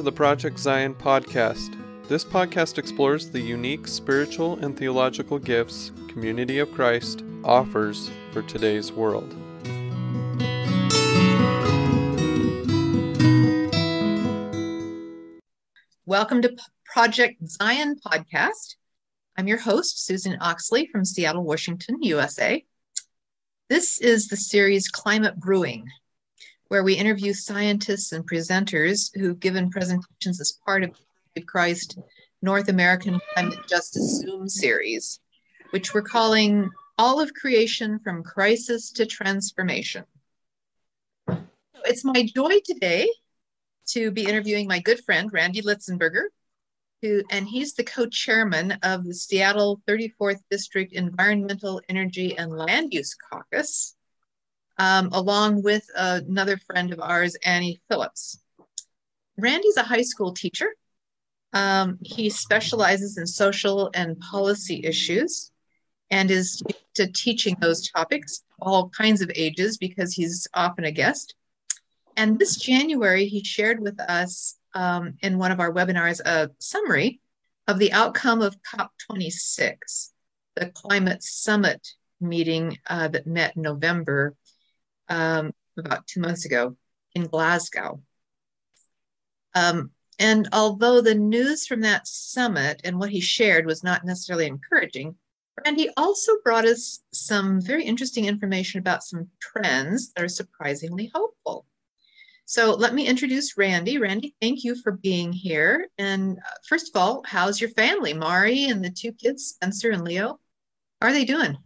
To the Project Zion podcast. This podcast explores the unique spiritual and theological gifts Community of Christ offers for today's world. Welcome to Project Zion podcast. I'm your host, Susan Oxley from Seattle, Washington, USA. This is the series Climate Brewing, where we interview scientists and presenters who've given presentations as part of the Christ North American Climate Justice Zoom series, which we're calling All of Creation from Crisis to Transformation. It's my joy today to be interviewing my good friend, Randy Litzenberger, who, and he's the co-chairman of the Seattle 34th District Environmental Energy and Land Use Caucus, um, along with another friend of ours, Annie Phillips. Randy's a high school teacher. Um, he specializes in social and policy issues and is to teaching those topics, all kinds of ages, because he's often a guest. And this January, he shared with us um, in one of our webinars a summary of the outcome of COP26, the climate summit meeting uh, that met in November, um, about two months ago in Glasgow. Um, and although the news from that summit and what he shared was not necessarily encouraging, Randy also brought us some very interesting information about some trends that are surprisingly hopeful. So let me introduce Randy. Randy, thank you for being here. And uh, first of all, how's your family, Mari and the two kids, Spencer and Leo? How are they doing?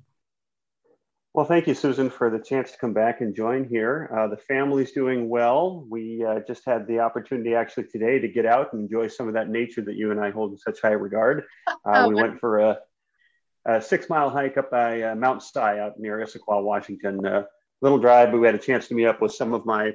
Well, thank you, Susan, for the chance to come back and join here. Uh, the family's doing well. We uh, just had the opportunity actually today to get out and enjoy some of that nature that you and I hold in such high regard. Uh, oh, we went for a, a, six mile hike up by uh, Mount Si out near Issaquah, Washington. Uh, little drive, but we had a chance to meet up with some of my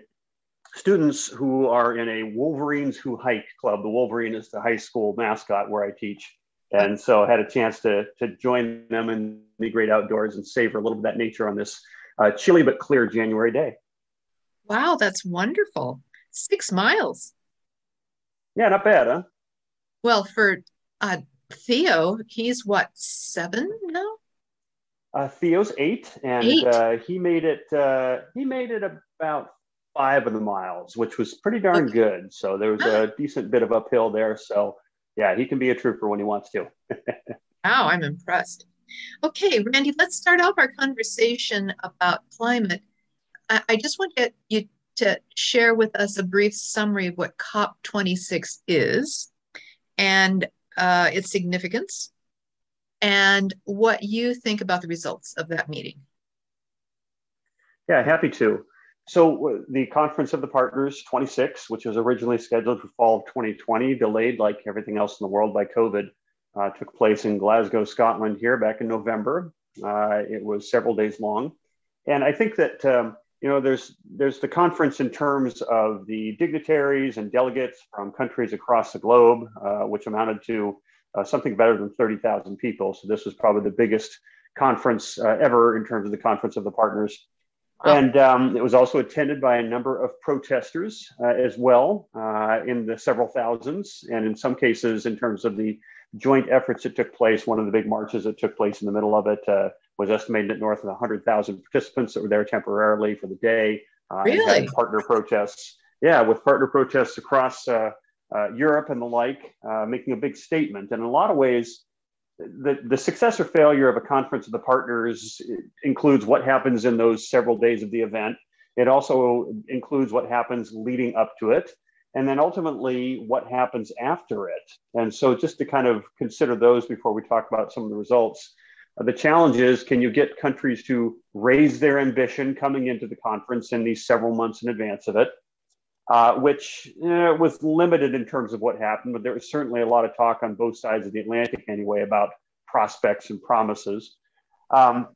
students who are in a Wolverines Who Hike club. The Wolverine is the high school mascot where I teach. And so I had a chance to, to join them in the great outdoors and savor a little bit of that nature on this uh, chilly but clear January day. Wow, that's wonderful. Six miles. Yeah, not bad, huh? Well, for uh, Theo, he's what, seven now? Uh, Theo's eight, and eight. Uh, he made it. Uh, he made it about five of the miles, which was pretty darn okay. good. So there was a decent bit of uphill there. So yeah, he can be a trooper when he wants to. wow, I'm impressed. Okay, Randy, let's start off our conversation about climate. I, I just want to get you to share with us a brief summary of what COP26 is and uh, its significance and what you think about the results of that meeting. Yeah, happy to. So the Conference of the Partners 26, which was originally scheduled for fall of 2020, delayed like everything else in the world by COVID, uh, took place in Glasgow, Scotland here back in November. Uh, it was several days long. And I think that, um, you know, there's, there's the conference in terms of the dignitaries and delegates from countries across the globe, uh, which amounted to uh, something better than 30,000 people. So this was probably the biggest conference uh, ever in terms of the Conference of the Partners. And um, it was also attended by a number of protesters uh, as well, uh, in the several thousands, and in some cases, in terms of the joint efforts that took place, one of the big marches that took place in the middle of it uh, was estimated at north of 100,000 participants that were there temporarily for the day. Uh, really? partner protests, yeah, with partner protests across uh, uh, Europe and the like, making a big statement. And in a lot of ways, the, the success or failure of a conference of the partners includes what happens in those several days of the event. It also includes what happens leading up to it, and then ultimately what happens after it. And so, just to kind of consider those before we talk about some of the results, uh, the challenge is can you get countries to raise their ambition coming into the conference in these several months in advance of it? Uh, which uh, was limited in terms of what happened, but there was certainly a lot of talk on both sides of the Atlantic anyway about prospects and promises. Um,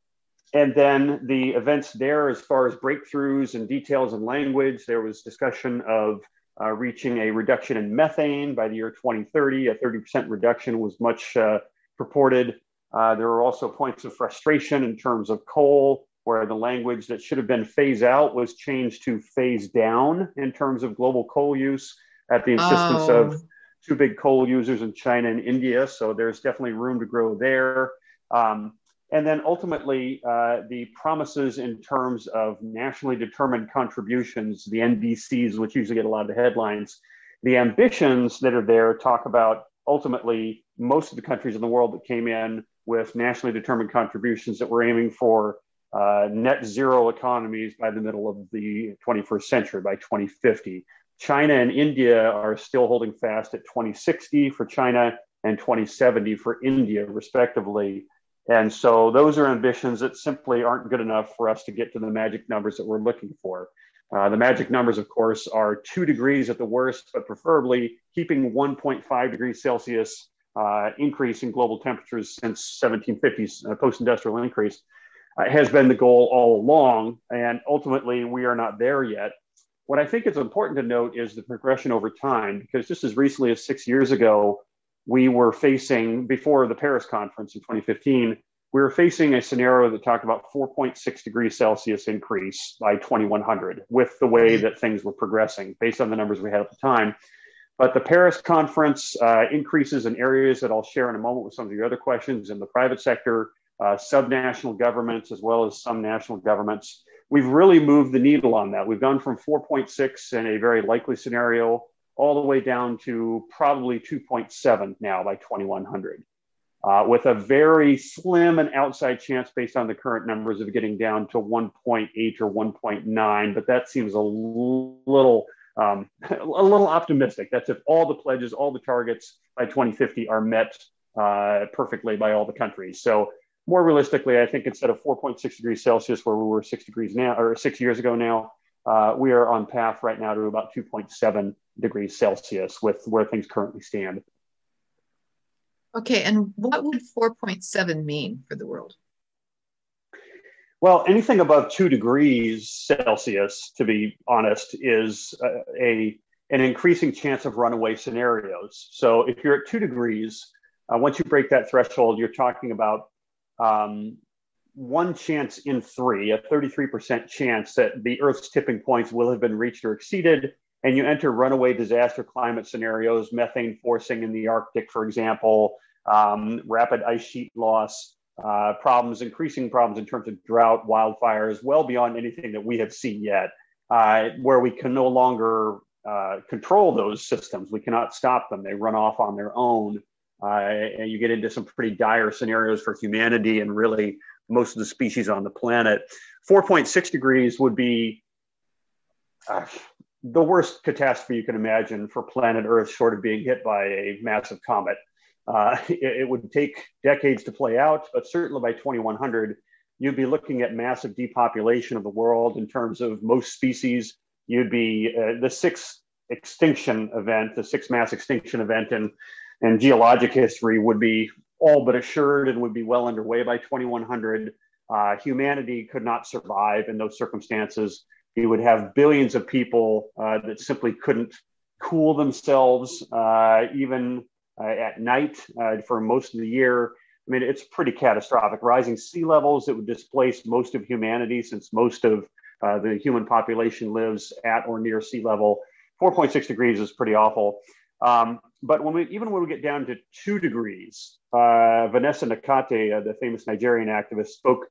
and then the events there, as far as breakthroughs and details and language, there was discussion of uh, reaching a reduction in methane by the year 2030. A 30% reduction was much uh, purported. Uh, there were also points of frustration in terms of coal where the language that should have been phase out was changed to phase down in terms of global coal use. at the insistence oh. of two big coal users in China and India. So there's definitely room to grow there. Um, and then ultimately, uh, the promises in terms of nationally determined contributions, the NDCs, which usually get a lot of the headlines, the ambitions that are there talk about ultimately most of the countries in the world that came in with nationally determined contributions that we're aiming for uh, net zero economies by the middle of the 21st century, by 2050. China and India are still holding fast at 2060 for China and 2070 for India, respectively. And so those are ambitions that simply aren't good enough for us to get to the magic numbers that we're looking for. Uh, the magic numbers, of course, are two degrees at the worst, but preferably keeping 1.5 degrees Celsius uh, increase in global temperatures since 1750s, uh, post-industrial increase, uh, has been the goal all along. And ultimately, we are not there yet. What I think is important to note is the progression over time, because just as recently as six years ago, we were facing, before the Paris conference in 2015, we were facing a scenario that talked about 4.6 degrees Celsius increase by 2100 with the way that things were progressing based on the numbers we had at the time. But the Paris conference uh, increases in areas that I'll share in a moment with some of your other questions in the private sector, uh, subnational governments, as well as some national governments. We've really moved the needle on that. We've gone from 4.6 in a very likely scenario all the way down to probably 2.7 now by 2100, uh, with a very slim and outside chance based on the current numbers of getting down to 1.8 or 1.9. But that seems a little um, a little optimistic. That's if all the pledges, all the targets by 2050 are met uh, perfectly by all the countries. So more realistically, I think instead of 4.6 degrees Celsius, where we were six degrees now, or six years ago now, uh, we are on path right now to about 2.7 degrees Celsius with where things currently stand. Okay, and what would 4.7 mean for the world? Well, anything above two degrees Celsius, to be honest, is a, a an increasing chance of runaway scenarios. So if you're at two degrees, uh, once you break that threshold, you're talking about um, one chance in three, a 33% chance that the Earth's tipping points will have been reached or exceeded. And you enter runaway disaster climate scenarios, methane forcing in the Arctic, for example, um, rapid ice sheet loss, uh, problems, increasing problems in terms of drought, wildfires, well beyond anything that we have seen yet, uh, where we can no longer uh, control those systems. We cannot stop them. They run off on their own. Uh, and you get into some pretty dire scenarios for humanity and really most of the species on the planet. 4.6 degrees would be uh, the worst catastrophe you can imagine for planet Earth, short of being hit by a massive comet. Uh, it, it, would take decades to play out, but certainly by 2100, you'd be looking at massive depopulation of the world in terms of most species. You'd be uh, the sixth extinction event, the sixth mass extinction event in, in geologic history would be all but assured and would be well underway by 2100. Uh, humanity could not survive in those circumstances. You would have billions of people uh, that simply couldn't cool themselves, uh, even uh, at night uh, for most of the year. I mean, it's pretty catastrophic. Rising sea levels that would displace most of humanity, since most of uh, the human population lives at or near sea level. 4.6 degrees is pretty awful. Um, but when we, even when we get down to two degrees, uh, Vanessa Nakate, uh, the famous Nigerian activist, spoke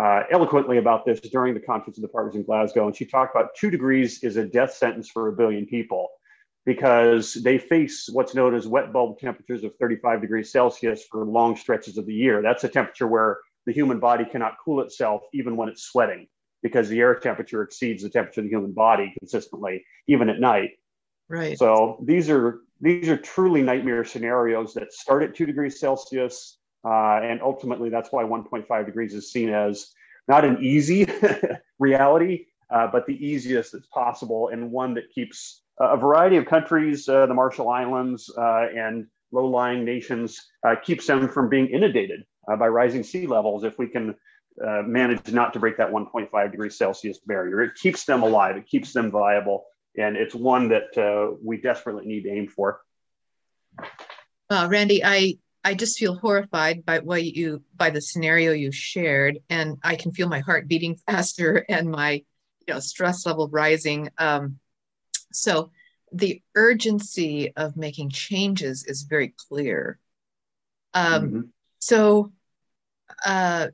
uh, eloquently about this during the Conference of the Parties in Glasgow. And she talked about two degrees is a death sentence for a billion people because they face what's known as wet bulb temperatures of 35 degrees Celsius for long stretches of the year. That's a temperature where the human body cannot cool itself even when it's sweating because the air temperature exceeds the temperature of the human body consistently, even at night. Right. So these are these are truly nightmare scenarios that start at two degrees Celsius, uh, and ultimately that's why 1.5 degrees is seen as not an easy reality, uh, but the easiest that's possible, and one that keeps a variety of countries, uh, the Marshall Islands, uh, and low-lying nations, uh, keeps them from being inundated uh, by rising sea levels. If we can manage not to break that 1.5 degrees Celsius barrier, it keeps them alive. It keeps them viable and it's one that uh, we desperately need to aim for. Uh, Randy, I I just feel horrified by what you by the scenario you shared, and I can feel my heart beating faster and my you know stress level rising. Um, so, the urgency of making changes is very clear. Um, mm-hmm. So uh,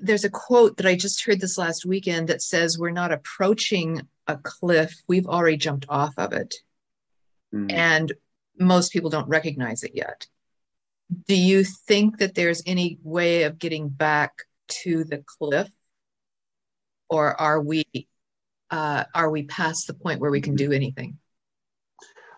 there's a quote that I just heard this last weekend that says, We're not approaching a cliff, we've already jumped off of it. Mm. And most people don't recognize it yet. Do you think that there's any way of getting back to the cliff? Or are we uh, are we past the point where we can do anything?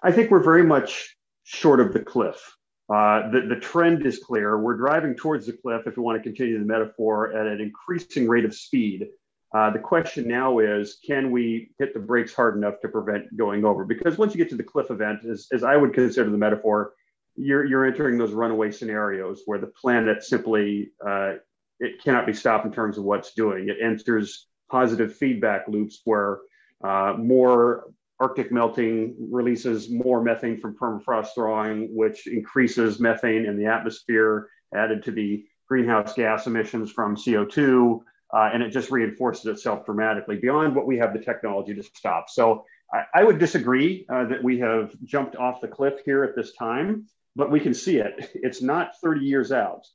I think we're very much short of the cliff. Uh, the, the trend is clear. We're driving towards the cliff, if we want to continue the metaphor, at an increasing rate of speed. Uh, the question now is can we hit the brakes hard enough to prevent going over? Because once you get to the cliff event, as, as I would consider the metaphor, you're, you're entering those runaway scenarios where the planet simply uh, it cannot be stopped in terms of what's doing. It enters positive feedback loops where uh, more Arctic melting releases more methane from permafrost thawing, which increases methane in the atmosphere, added to the greenhouse gas emissions from CO2, uh, and it just reinforces itself dramatically beyond what we have the technology to stop. So I, I would disagree uh, that we have jumped off the cliff here at this time, but we can see it. It's not 30 years out.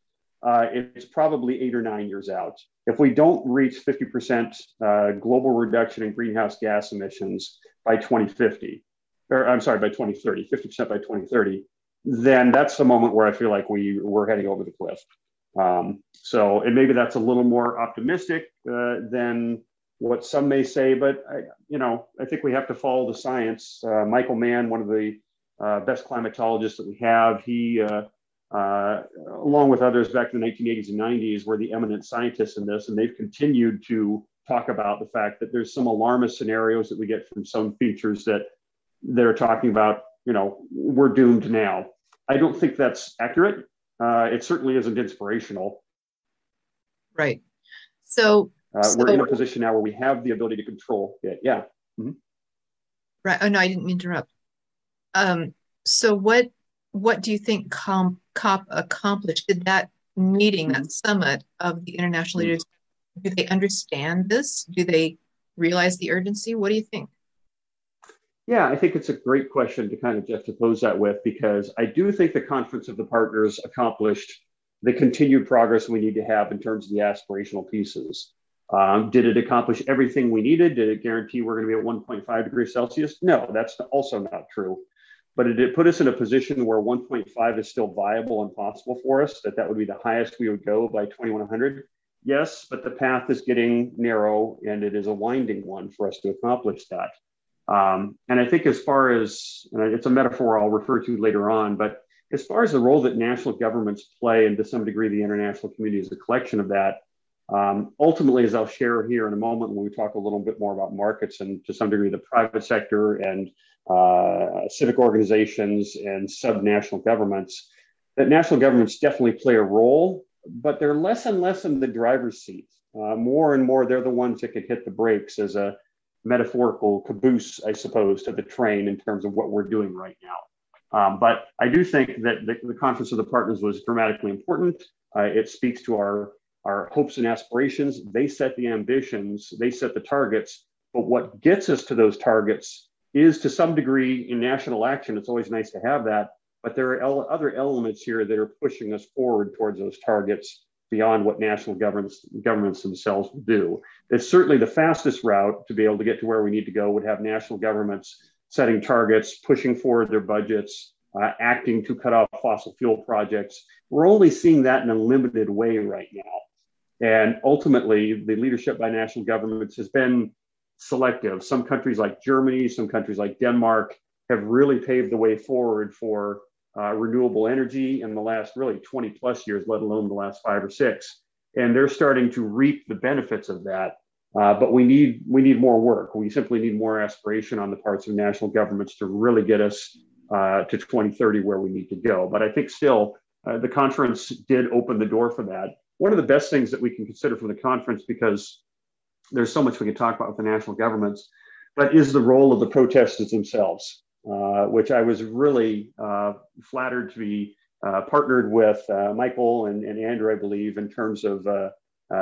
Uh, it's probably eight or nine years out. If we don't reach 50% uh, global reduction in greenhouse gas emissions, by 2050, or I'm sorry, by 2030, 50% by 2030, then that's the moment where I feel like we we're heading over the cliff. Um, so, and maybe that's a little more optimistic uh, than what some may say, but I, you know, I think we have to follow the science. Uh, Michael Mann, one of the uh, best climatologists that we have, he, uh, uh, along with others back in the 1980s and 90s, were the eminent scientists in this, and they've continued to talk about the fact that there's some alarmist scenarios that we get from some features that they're talking about, you know, we're doomed now. I don't think that's accurate. Uh, it certainly isn't inspirational. Right. So, uh, so, we're in a position now where we have the ability to control it. Yeah. Mm-hmm. Right. Oh no, I didn't mean to interrupt. Um, so what what do you think COP, COP accomplished? Did that meeting, mm-hmm. that summit of the international mm-hmm. leaders do they understand this? Do they realize the urgency? What do you think? Yeah, I think it's a great question to kind of to juxtapose that with because I do think the Conference of the Partners accomplished the continued progress we need to have in terms of the aspirational pieces. Um, did it accomplish everything we needed? Did it guarantee we're going to be at 1.5 degrees Celsius? No, that's also not true. But did it put us in a position where 1.5 is still viable and possible for us, that that would be the highest we would go by 2100. Yes, but the path is getting narrow and it is a winding one for us to accomplish that. Um, and I think, as far as it's a metaphor I'll refer to later on, but as far as the role that national governments play, and to some degree the international community is a collection of that, um, ultimately, as I'll share here in a moment when we talk a little bit more about markets and to some degree the private sector and uh, civic organizations and subnational governments, that national governments definitely play a role but they're less and less in the driver's seat. Uh, more and more, they're the ones that can hit the brakes as a metaphorical caboose, I suppose, to the train in terms of what we're doing right now. Um, but I do think that the, the, Conference of the Partners was dramatically important. Uh, it speaks to our, our hopes and aspirations. They set the ambitions, they set the targets. But what gets us to those targets is to some degree in national action. It's always nice to have that, but there are el- other elements here that are pushing us forward towards those targets beyond what national governments governments themselves do. It's certainly the fastest route to be able to get to where we need to go would have national governments setting targets, pushing forward their budgets, uh, acting to cut off fossil fuel projects. We're only seeing that in a limited way right now. And ultimately, the leadership by national governments has been selective. Some countries like Germany, some countries like Denmark have really paved the way forward for uh, renewable energy in the last really 20 plus years, let alone the last five or six. And they're starting to reap the benefits of that. Uh, but we need we need more work. We simply need more aspiration on the parts of national governments to really get us uh, to 2030 where we need to go. But I think still uh, the conference did open the door for that. One of the best things that we can consider from the conference, because there's so much we can talk about with the national governments, but is the role of the protesters themselves. Uh, which I was really uh, flattered to be uh, partnered with uh, Michael and, and, Andrew, I believe, in terms of uh,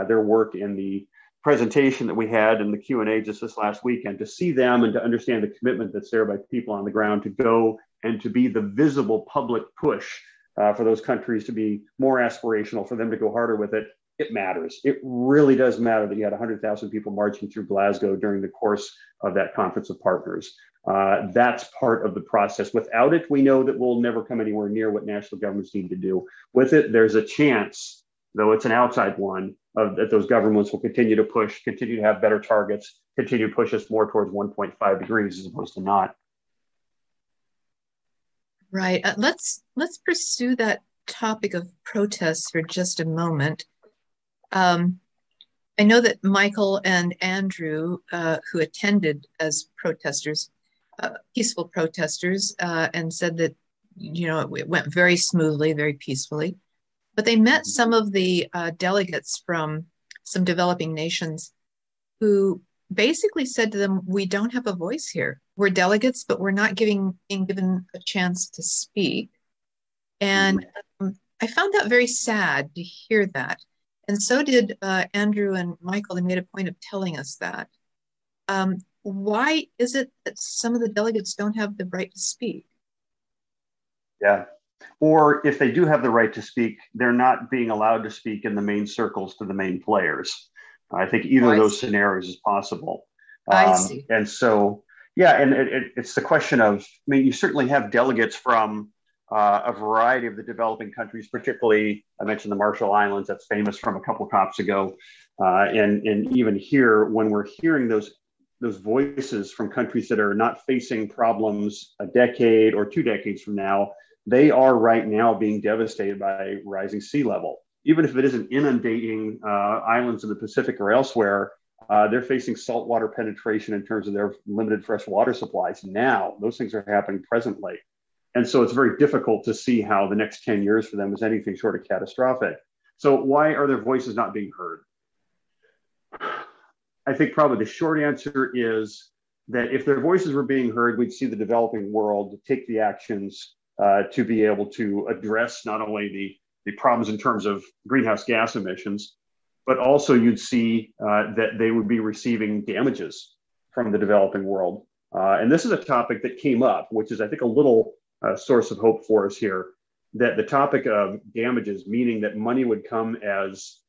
their work in the presentation that we had in the q&a just this last weekend to see them and to understand the commitment that's there by people on the ground to go and to be the visible public push for those countries to be more aspirational for them to go harder with it it matters. It really does matter that you had 100000 people marching through glasgow during the course of that conference of partners uh, that's part of the process. Without it, we know that we'll never come anywhere near what national governments need to do. With it, there's a chance, though it's an outside one, of, that those governments will continue to push, continue to have better targets, continue to push us more towards 1.5 degrees as opposed to not. Right. Uh, let's let's pursue that topic of protests for just a moment. Um, I know that Michael and Andrew, uh, who attended as protesters, uh, peaceful protesters, uh, and said that you know it, it, went very smoothly, very peacefully. But they met some of the uh, delegates from some developing nations who basically said to them, "We don't have a voice here. We're delegates, but we're not giving being given a chance to speak." And um, I found that very sad to hear that. And so did uh, Andrew and Michael. They made a point of telling us that. Um, why is it that some of the delegates don't have the right to speak? Yeah. Or if they do have the right to speak, they're not being allowed to speak in the main circles to the main players. I think either oh, of those see. scenarios is possible. I um, see. And so, yeah, and it, it, it's the question of, I mean, you certainly have delegates from uh, a variety of the developing countries, particularly I mentioned the Marshall Islands, that's famous from a couple of COPs ago. Uh, and, and even here, when we're hearing those those voices from countries that are not facing problems a decade or two decades from now, they are right now being devastated by rising sea level. Even if it isn't inundating uh, islands in the Pacific or elsewhere, uh, they're facing saltwater penetration in terms of their limited fresh water supplies now. Those things are happening presently. And so it's very difficult to see how the next 10 years for them is anything short of catastrophic. So, why are their voices not being heard? I think probably the short answer is that if their voices were being heard, we'd see the developing world take the actions uh, to be able to address not only the, the problems in terms of greenhouse gas emissions, but also you'd see uh, that they would be receiving damages from the developing world. Uh, and this is a topic that came up, which is, I think, a little uh, source of hope for us here. That the topic of damages, meaning that money would come as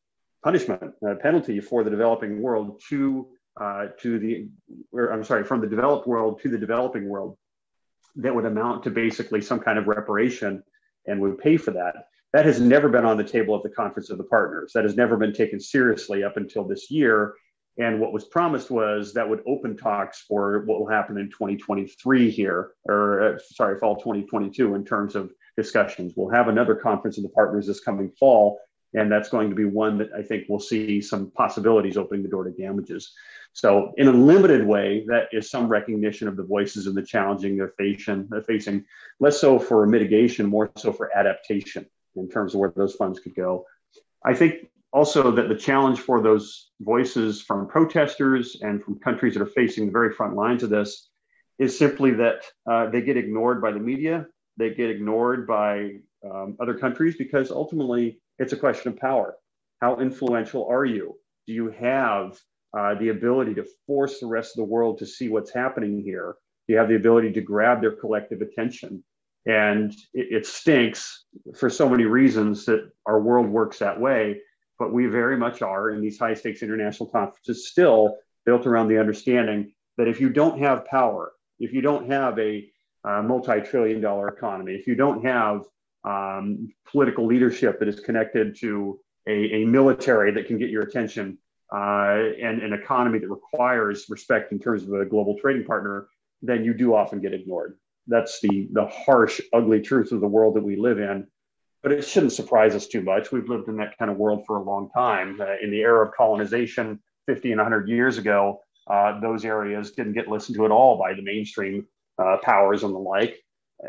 punishment, a penalty for the developing world to uh, to the, or I'm sorry, from the developed world to the developing world, that would amount to basically some kind of reparation and would pay for that. That has never been on the table of the Conference of the Partners. That has never been taken seriously up until this year. And what was promised was that would open talks for what will happen in 2023 here, or uh, sorry, fall 2022 in terms of discussions. We'll have another conference of the partners this coming fall and that's going to be one that I think we'll see some possibilities opening the door to damages. So, in a limited way, that is some recognition of the voices and the challenging they're facing, they're facing, less so for mitigation, more so for adaptation in terms of where those funds could go. I think also that the challenge for those voices from protesters and from countries that are facing the very front lines of this is simply that uh, they get ignored by the media, they get ignored by um, other countries because ultimately it's a question of power. How influential are you? Do you have uh, the ability to force the rest of the world to see what's happening here? Do you have the ability to grab their collective attention? And it, it stinks for so many reasons that our world works that way. But we very much are in these high stakes international conferences still built around the understanding that if you don't have power, if you don't have a uh, multi trillion dollar economy, if you don't have um, political leadership that is connected to a, a military that can get your attention uh, and an economy that requires respect in terms of a global trading partner, then you do often get ignored. That's the, the harsh, ugly truth of the world that we live in. But it shouldn't surprise us too much. We've lived in that kind of world for a long time. Uh, in the era of colonization 50 and 100 years ago, uh, those areas didn't get listened to at all by the mainstream uh, powers and the like.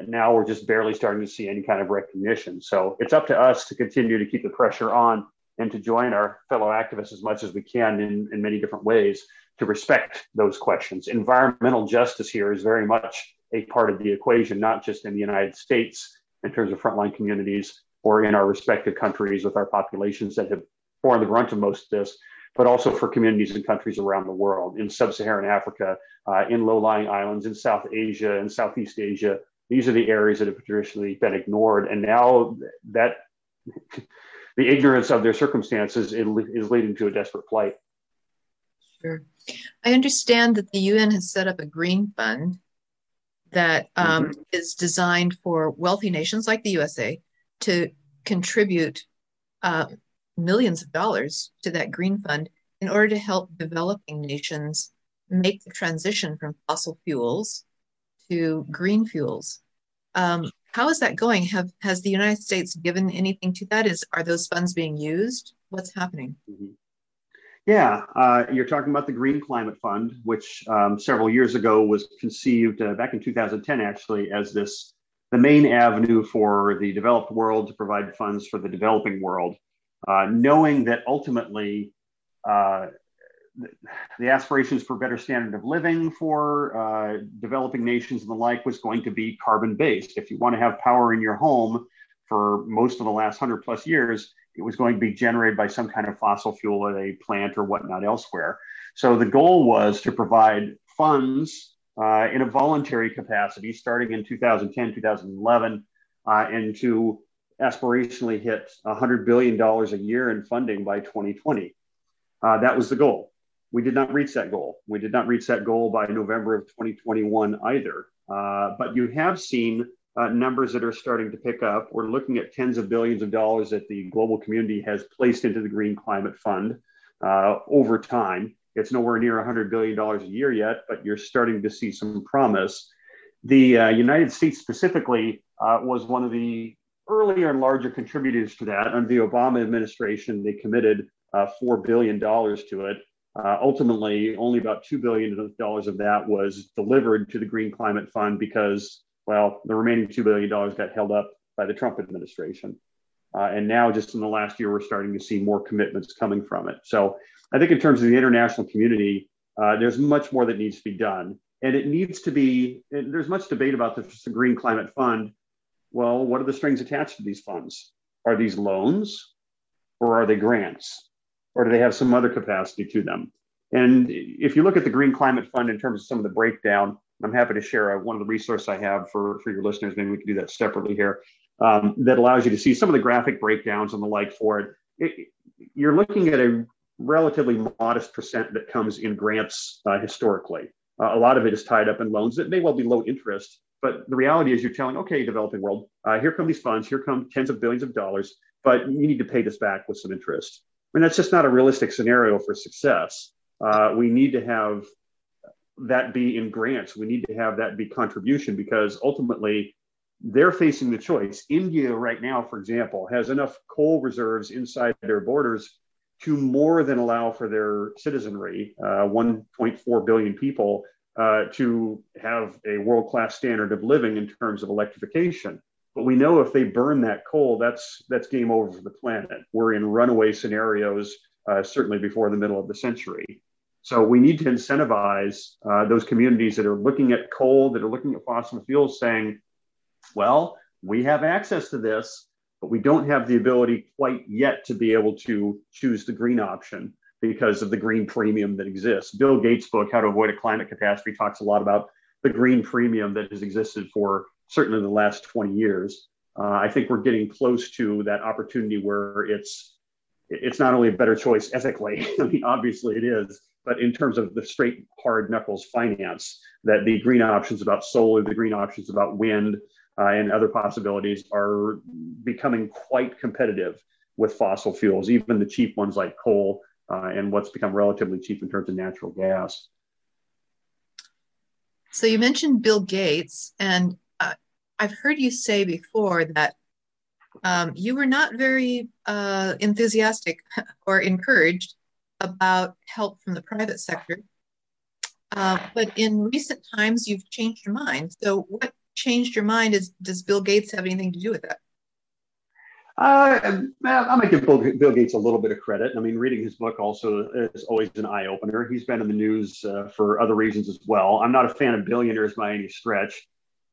Now we're just barely starting to see any kind of recognition. So it's up to us to continue to keep the pressure on and to join our fellow activists as much as we can in, in many different ways to respect those questions. Environmental justice here is very much a part of the equation, not just in the United States in terms of frontline communities or in our respective countries with our populations that have borne the brunt of most of this, but also for communities and countries around the world in sub-Saharan Africa, uh, in low-lying islands, in South Asia and Southeast Asia. These are the areas that have traditionally been ignored, and now that the ignorance of their circumstances is leading to a desperate plight. Sure. I understand that the UN has set up a green fund that um, mm-hmm. is designed for wealthy nations like the USA to contribute uh, millions of dollars to that green fund in order to help developing nations make the transition from fossil fuels to green fuels. Um, how is that going? Have has the United States given anything to that? Is are those funds being used? What's happening? Mm-hmm. Yeah, uh, you're talking about the Green Climate Fund, which um, several years ago was conceived uh, back in 2010, actually, as this the main avenue for the developed world to provide funds for the developing world, uh, knowing that ultimately uh, the aspirations for better standard of living for uh, developing nations and the like was going to be carbon based. If you want to have power in your home for most of the last hundred plus years, it was going to be generated by some kind of fossil fuel at a plant or whatnot elsewhere. So the goal was to provide funds uh, in a voluntary capacity starting in 2010, 2011, uh, and to aspirationally hit $100 billion a year in funding by 2020. Uh, that was the goal. We did not reach that goal. We did not reach that goal by November of 2021 either. Uh, but you have seen uh, numbers that are starting to pick up. We're looking at tens of billions of dollars that the global community has placed into the Green Climate Fund uh, over time. It's nowhere near $100 billion a year yet, but you're starting to see some promise. The uh, United States specifically uh, was one of the earlier and larger contributors to that. Under the Obama administration, they committed uh, $4 billion to it. Uh, ultimately, only about $2 billion of that was delivered to the Green Climate Fund because well, the remaining $2 billion got held up by the Trump administration. Uh, and now, just in the last year, we're starting to see more commitments coming from it. So I think, in terms of the international community, uh, there's much more that needs to be done. And it needs to be, there's much debate about the Green Climate Fund. Well, what are the strings attached to these funds? Are these loans or are they grants? Or do they have some other capacity to them? And if you look at the Green Climate Fund in terms of some of the breakdown, I'm happy to share one of the resources I have for, for your listeners. Maybe we can do that separately here. Um, that allows you to see some of the graphic breakdowns and the like for it. it you're looking at a relatively modest percent that comes in grants uh, historically. Uh, a lot of it is tied up in loans that may well be low interest, but the reality is you're telling, okay, developing world, uh, here come these funds, here come tens of billions of dollars, but you need to pay this back with some interest. I mean, that's just not a realistic scenario for success. Uh, we need to have that be in grants. We need to have that be contribution because ultimately they're facing the choice. India, right now, for example, has enough coal reserves inside their borders to more than allow for their citizenry, uh, 1.4 billion people, uh, to have a world class standard of living in terms of electrification. But we know if they burn that coal, that's that's game over for the planet. We're in runaway scenarios, uh, certainly before the middle of the century. So we need to incentivize uh, those communities that are looking at coal, that are looking at fossil fuels, saying, well, we have access to this, but we don't have the ability quite yet to be able to choose the green option because of the green premium that exists. Bill Gates' book, How to Avoid a Climate Catastrophe, talks a lot about the green premium that has existed for certainly the last 20 years. Uh, I think we're getting close to that opportunity where it's it's not only a better choice ethically, I mean, obviously it is, but in terms of the straight hard knuckles finance, that the green options about solar, the green options about wind, uh, and other possibilities are becoming quite competitive with fossil fuels, even the cheap ones like coal uh, and what's become relatively cheap in terms of natural gas. So you mentioned Bill Gates, and I've heard you say before that um, you were not very uh, enthusiastic or encouraged about help from the private sector. Uh, but in recent times, you've changed your mind. So, what changed your mind? Is does Bill Gates have anything to do with that? Uh, I'm going give Bill, Bill, Gates a little bit of credit. I mean, reading his book also is always an eye opener. He's been in the news uh, for other reasons as well. I'm not a fan of billionaires by any stretch,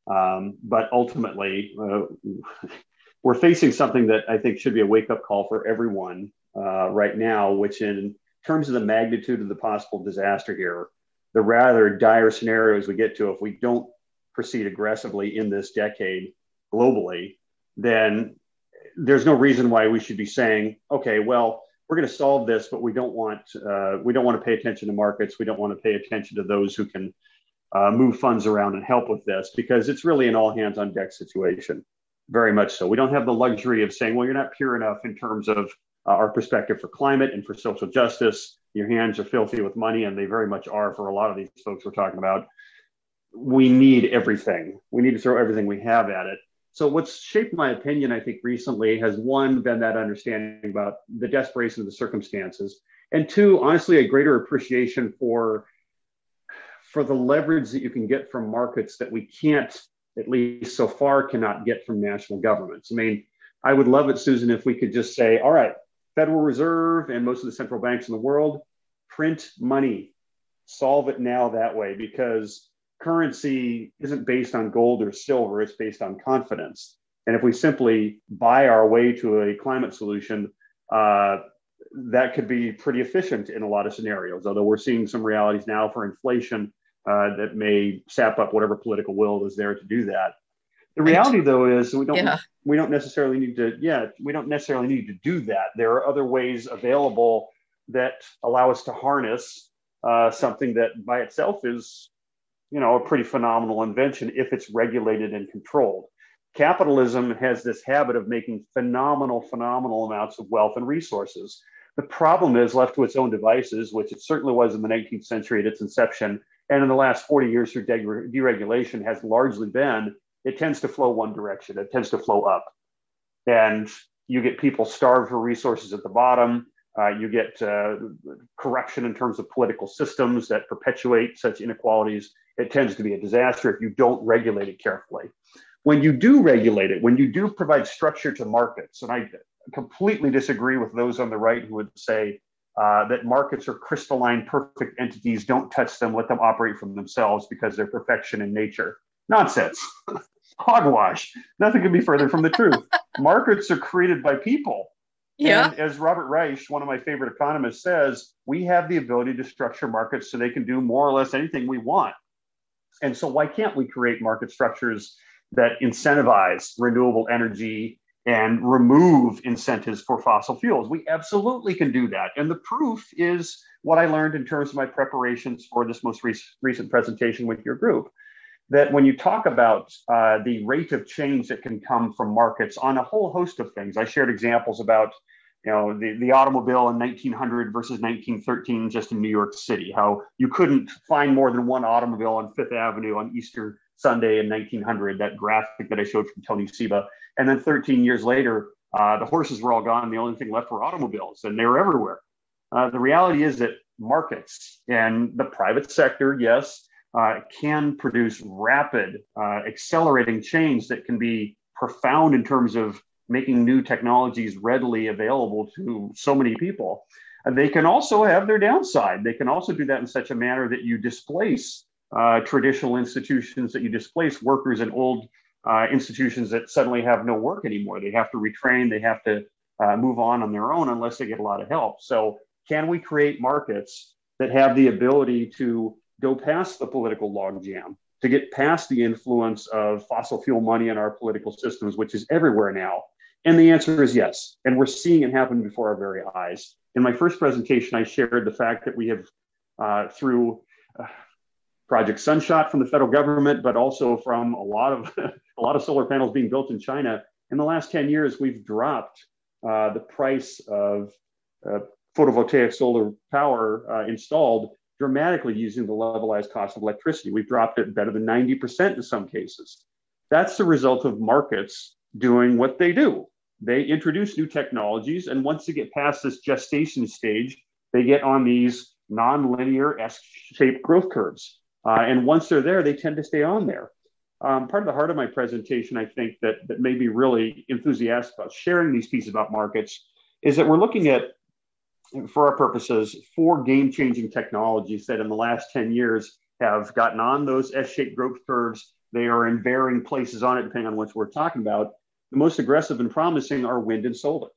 um, but ultimately, uh, we're facing something that I think should be a wake up call for everyone uh, right now, which in terms of the magnitude of the possible disaster here, the rather dire scenarios we get to if we don't proceed aggressively in this decade globally, then there's no reason why we should be saying, okay, well, we're going to solve this, but we don't want uh, we don't want to pay attention to markets. We don't want to pay attention to those who can uh, move funds around and help with this because it's really an all hands on deck situation. Very much so. We don't have the luxury of saying, well, you're not pure enough in terms of uh, our perspective for climate and for social justice. Your hands are filthy with money, and they very much are for a lot of these folks we're talking about. We need everything. We need to throw everything we have at it. So, what's shaped my opinion, I think, recently has one, been that understanding about the desperation of the circumstances, and two, honestly, a greater appreciation for for the leverage that you can get from markets that we can't, at least so far, cannot get from national governments. I mean, I would love it, Susan, if we could just say, all right, Federal Reserve and most of the central banks in the world, print money, solve it now that way, because currency isn't based on gold or silver, it's based on confidence. And if we simply buy our way to a climate solution, uh, that could be pretty efficient in a lot of scenarios, although we're seeing some realities now for inflation uh, that may sap up whatever political will is there to do that. The reality, though, is we don't yeah. we don't necessarily need to yeah we don't necessarily need to do that. There are other ways available that allow us to harness uh, something that by itself is you know a pretty phenomenal invention if it's regulated and controlled. Capitalism has this habit of making phenomenal, phenomenal amounts of wealth and resources. The problem is left to its own devices, which it certainly was in the 19th century at its inception, and in the last 40 years through deregulation has largely been it tends to flow one direction. It tends to flow up. And you get people starved for resources at the bottom. Uh, you get uh, corruption in terms of political systems that perpetuate such inequalities. It tends to be a disaster if you don't regulate it carefully. When you do regulate it, when you do provide structure to markets, and I completely disagree with those on the right who would say uh, that markets are crystalline, perfect entities. Don't touch them. Let them operate from themselves because they're perfection in nature. Nonsense. Hogwash. Nothing could be further from the truth. markets are created by people. Yeah. And as Robert Reich, one of my favorite economists, says, we have the ability to structure markets so they can do more or less anything we want. And so, why can't we create market structures that incentivize renewable energy and remove incentives for fossil fuels. We absolutely can do that. And the proof is what I learned in terms of my preparations for this most re- recent presentation with your group. That when you talk about uh, the rate of change that can come from markets on a whole host of things, I shared examples about you know the, the automobile in 1900 versus 1913 just in new york city how you couldn't find more than one automobile on fifth avenue on easter sunday in 1900 that graphic that i showed from tony seba and then 13 years later, uh, the horses were all gone. The only thing left were automobiles, and they were everywhere. Uh, the reality is that markets and the private sector, yes, uh, can produce rapid, uh, accelerating change that can be profound in terms of making new technologies readily available to so many people. And they can also have their downside. They can also do that in such a manner that you displace uh, traditional institutions, that you displace workers in old uh, institutions that suddenly have no work anymore. They have to retrain, they have to uh, move on on their own unless they get a lot of help. So, can we create markets that have the ability to go past the political logjam, to get past the influence of fossil fuel money in our political systems, which is everywhere now? And the answer is yes. And we're seeing it happen before our very eyes. In my first presentation, I shared the fact that we have, uh, through uh, Project Sunshot from the federal government, but also from a lot of a lot of solar panels being built in China. In the last 10 years, we've dropped uh, the price of uh, photovoltaic solar power uh, installed dramatically using the levelized cost of electricity. We've dropped it better than 90% in some cases. That's the result of markets doing what they do. They introduce new technologies, and once they get past this gestation stage, they get on these nonlinear S-shaped growth curves. Uh, and once they're there, they tend to stay on there. Um, part of the heart of my presentation, I think, that, that made me really enthusiastic about sharing these pieces about markets is that we're looking at, for our purposes, four game changing technologies that in the last 10 years have gotten on those S shaped growth curves. They are in varying places on it, depending on what we're talking about. The most aggressive and promising are wind and solar.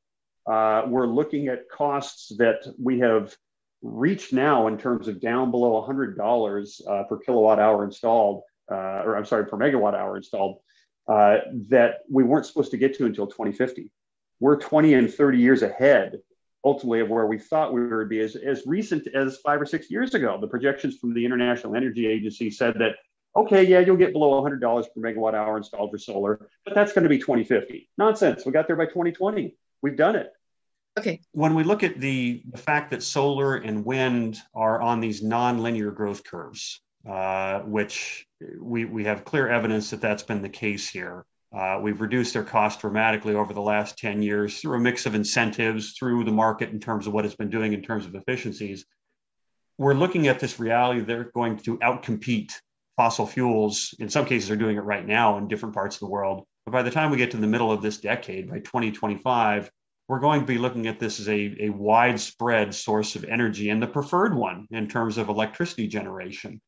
Uh, we're looking at costs that we have reached now in terms of down below $100 uh, per kilowatt hour installed, uh, or I'm sorry, per megawatt hour installed, uh, that we weren't supposed to get to until 2050. We're 20 and 30 years ahead, ultimately, of where we thought we would be as, as recent as five or six years ago. The projections from the International Energy Agency said that, okay, yeah, you'll get below $100 per megawatt hour installed for solar, but that's going to be 2050. Nonsense. We got there by 2020. We've done it. Okay. When we look at the, the fact that solar and wind are on these nonlinear growth curves, uh, which we, we have clear evidence that that's been the case here. Uh, we've reduced their cost dramatically over the last 10 years through a mix of incentives, through the market in terms of what it's been doing in terms of efficiencies. We're looking at this reality they're going to outcompete fossil fuels. In some cases, they're doing it right now in different parts of the world. But by the time we get to the middle of this decade, by 2025, we're going to be looking at this as a, a widespread source of energy and the preferred one in terms of electricity generation.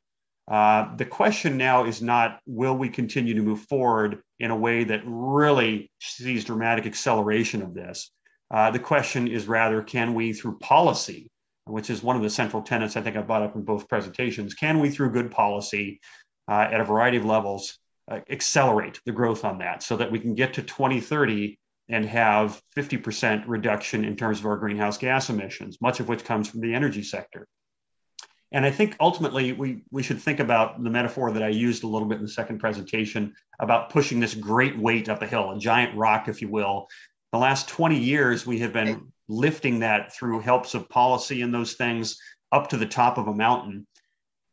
Uh, the question now is not will we continue to move forward in a way that really sees dramatic acceleration of this? Uh, the question is rather can we, through policy, which is one of the central tenets I think I brought up in both presentations, can we, through good policy uh, at a variety of levels, uh, accelerate the growth on that so that we can get to 2030 and have 50% reduction in terms of our greenhouse gas emissions, much of which comes from the energy sector. And I think ultimately we, we should think about the metaphor that I used a little bit in the second presentation about pushing this great weight up a hill, a giant rock, if you will. The last 20 years, we have been lifting that through helps of policy and those things up to the top of a mountain.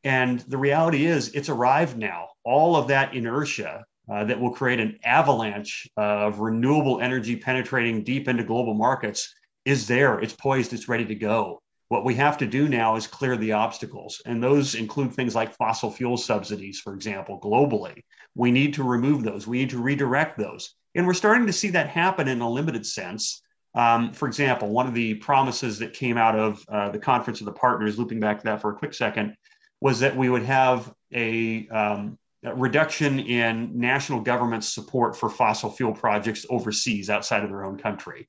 And the reality is, it's arrived now. All of that inertia uh, that will create an avalanche of renewable energy penetrating deep into global markets is there. It's poised, it's ready to go. What we have to do now is clear the obstacles, and those include things like fossil fuel subsidies, for example, globally. We need to remove those, we need to redirect those. And we're starting to see that happen in a limited sense. Um, for example, one of the promises that came out of uh, the Conference of the Partners, looping back to that for a quick second, was that we would have a, um, reduction in national government support for fossil fuel projects overseas outside of their own country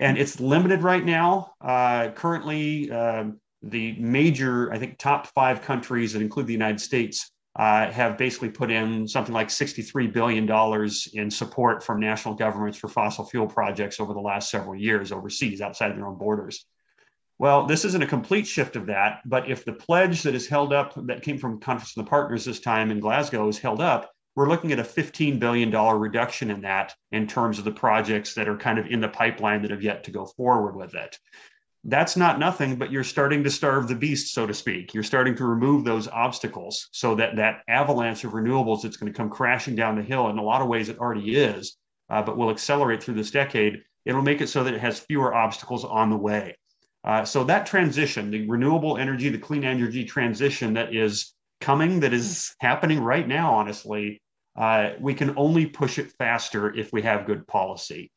and it's limited right now. Uh, currently, uh, the major, I think, top five countries that include the United States uh, have basically put in something like $63 billion in support from national governments for fossil fuel projects over the last several years overseas, outside of their own borders. Well, this isn't a complete shift of that, but if the pledge that is held up, that came from Conference of the Partners this time in Glasgow, is held up, we're looking at a $15 billion reduction in that in terms of the projects that are kind of in the pipeline that have yet to go forward with it. That's not nothing, but you're starting to starve the beast, so to speak. You're starting to remove those obstacles so that that avalanche of renewables that's going to come crashing down the hill, in a lot of ways it already is, uh, but will accelerate through this decade. It'll make it so that it has fewer obstacles on the way. Uh, so that transition, the renewable energy, the clean energy transition that is coming, that is happening right now, honestly, uh, we can only push it faster if we have good policy.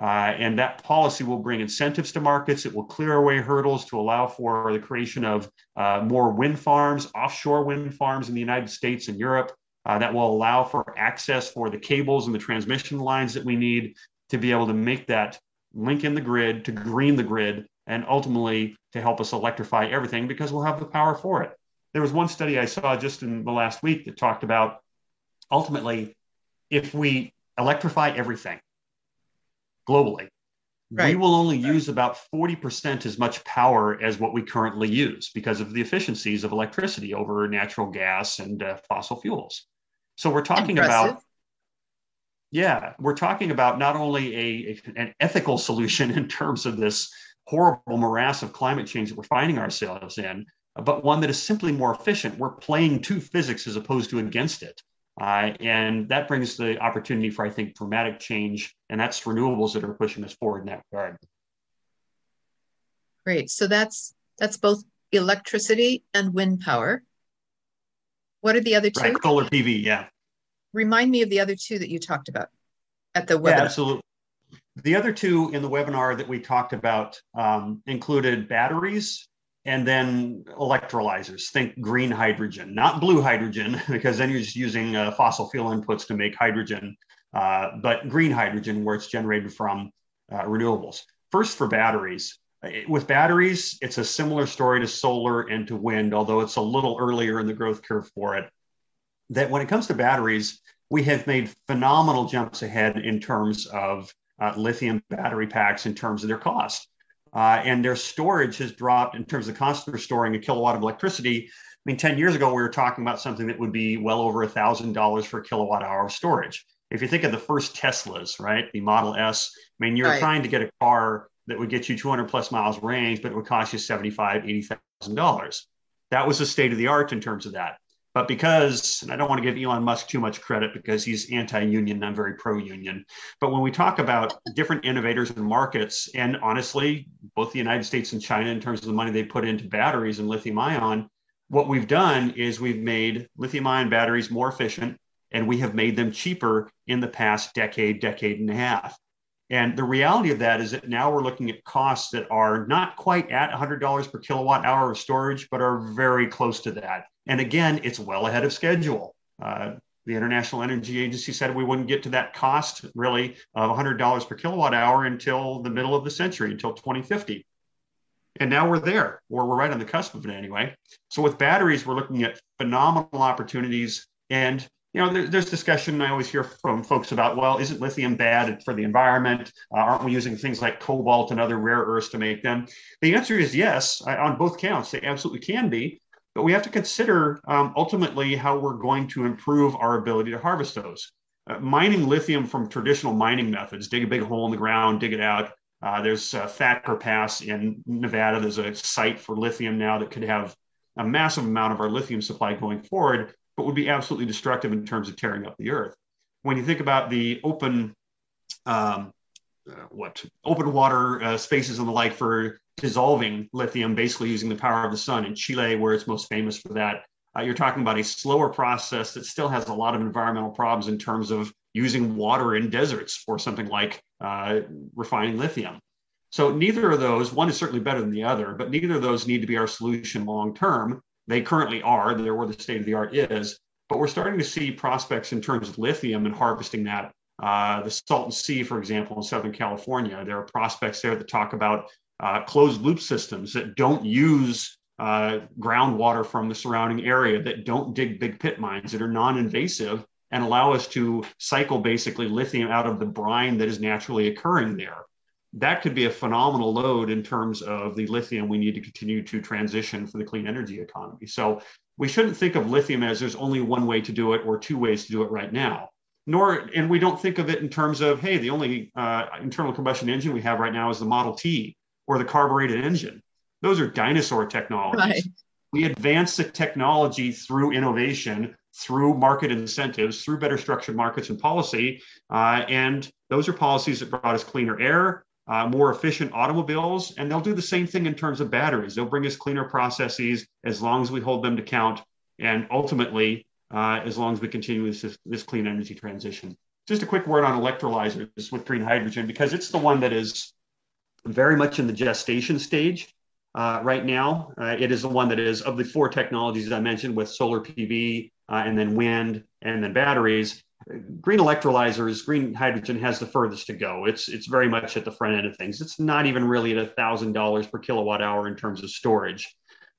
Uh, and that policy will bring incentives to markets. It will clear away hurdles to allow for the creation of uh, more wind farms, offshore wind farms in the United States and Europe. Uh, that will allow for access for the cables and the transmission lines that we need to be able to make that link in the grid, to green the grid, and ultimately to help us electrify everything because we'll have the power for it. There was one study I saw just in the last week that talked about ultimately, if we electrify everything globally, right. we will only use about 40% as much power as what we currently use because of the efficiencies of electricity over natural gas and uh, fossil fuels. So we're talking Impressive. about yeah, we're talking about not only a, a, an ethical solution in terms of this horrible morass of climate change that we're finding ourselves in, but one that is simply more efficient. We're playing to physics as opposed to against it. Uh, and that brings the opportunity for, I think, dramatic change. And that's renewables that are pushing us forward in that regard. Great. So that's that's both electricity and wind power. What are the other two? Right, solar PV, yeah. Remind me of the other two that you talked about at the webinar. Yeah, absolutely. The other two in the webinar that we talked about um, included batteries and then electrolyzers. Think green hydrogen, not blue hydrogen, because then you're just using uh, fossil fuel inputs to make hydrogen, uh, but green hydrogen, where it's generated from uh, renewables. First, for batteries, With batteries, it's a similar story to solar and to wind, although it's a little earlier in the growth curve for it. That when it comes to batteries, we have made phenomenal jumps ahead in terms of uh, lithium battery packs, in terms of their cost. Uh, and their storage has dropped in terms of the cost for storing a kilowatt of electricity. I mean, 10 years ago, we were talking about something that would be well over $1,000 for a kilowatt hour of storage. If you think of the first Teslas, right, the Model S, I mean, you're right. trying to get a car that would get you 200 plus miles range, but it would cost you 75, $80,000. That was the state of the art in terms of that. But because, and I don't want to give Elon Musk too much credit because he's anti union, I'm very pro union. But when we talk about different innovators and markets, and honestly, both the United States and China, in terms of the money they put into batteries and lithium ion, what we've done is we've made lithium ion batteries more efficient and we have made them cheaper in the past decade, decade and a half. And the reality of that is that now we're looking at costs that are not quite at $100 per kilowatt hour of storage, but are very close to that. And again, it's well ahead of schedule. Uh, the International Energy Agency said we wouldn't get to that cost really of $100 per kilowatt hour until the middle of the century, until 2050. And now we're there, or we're right on the cusp of it anyway. So with batteries, we're looking at phenomenal opportunities. And you know, there, there's discussion I always hear from folks about, well, isn't lithium bad for the environment? Uh, aren't we using things like cobalt and other rare earths to make them? The answer is yes, on both counts. They absolutely can be. But we have to consider um, ultimately how we're going to improve our ability to harvest those. Uh, mining lithium from traditional mining methods, dig a big hole in the ground, dig it out. Uh, there's uh, Thacker Pass in Nevada. There's a site for lithium now that could have a massive amount of our lithium supply going forward, but would be absolutely destructive in terms of tearing up the earth. When you think about the open, um, uh, what open water uh, spaces and the like for dissolving lithium, basically using the power of the sun in Chile, where it's most famous for that. Uh, you're talking about a slower process that still has a lot of environmental problems in terms of using water in deserts for something like uh, refining lithium. So neither of those, one is certainly better than the other, but neither of those need to be our solution long term. They currently are, they're where the state of the art is, but we're starting to see prospects in terms of lithium and harvesting that. Uh, the Salton Sea, for example, in Southern California, there are prospects there that talk about uh, closed loop systems that don't use uh, groundwater from the surrounding area, that don't dig big pit mines, that are non invasive and allow us to cycle basically lithium out of the brine that is naturally occurring there. That could be a phenomenal load in terms of the lithium we need to continue to transition for the clean energy economy. So we shouldn't think of lithium as there's only one way to do it or two ways to do it right now nor and we don't think of it in terms of hey the only uh, internal combustion engine we have right now is the model t or the carbureted engine. Those are dinosaur technologies. Right. We advance the technology through innovation, through market incentives, through better structured markets and policy. Uh, and those are policies that brought us cleaner air, uh, more efficient automobiles, and they'll do the same thing in terms of batteries. They'll bring us cleaner processes as long as we hold them to count, and ultimately, uh, as long as we continue this, this clean energy transition. Just a quick word on electrolyzers with green hydrogen, because it's the one that is very much in the gestation stage uh, right now. Uh, it is the one that is of the four technologies I mentioned with solar PV uh, and then wind and then batteries. Green electrolyzers, green hydrogen has the furthest to go. It's it's very much at the front end of things. It's not even really at thousand dollars per kilowatt hour in terms of storage.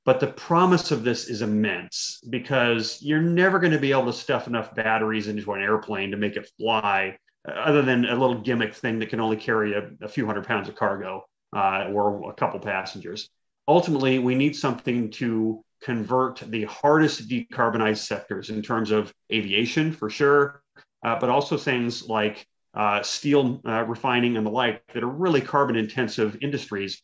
But the promise of this is immense because you're never going to be able to stuff enough batteries into an airplane to make it fly other than a little gimmick thing that can only carry a, a few hundred pounds of cargo uh, or a couple passengers. Ultimately, we need something to convert the hardest decarbonized sectors in terms of aviation, for sure, uh, but also things like uh, steel uh, refining and the like that are really carbon intensive industries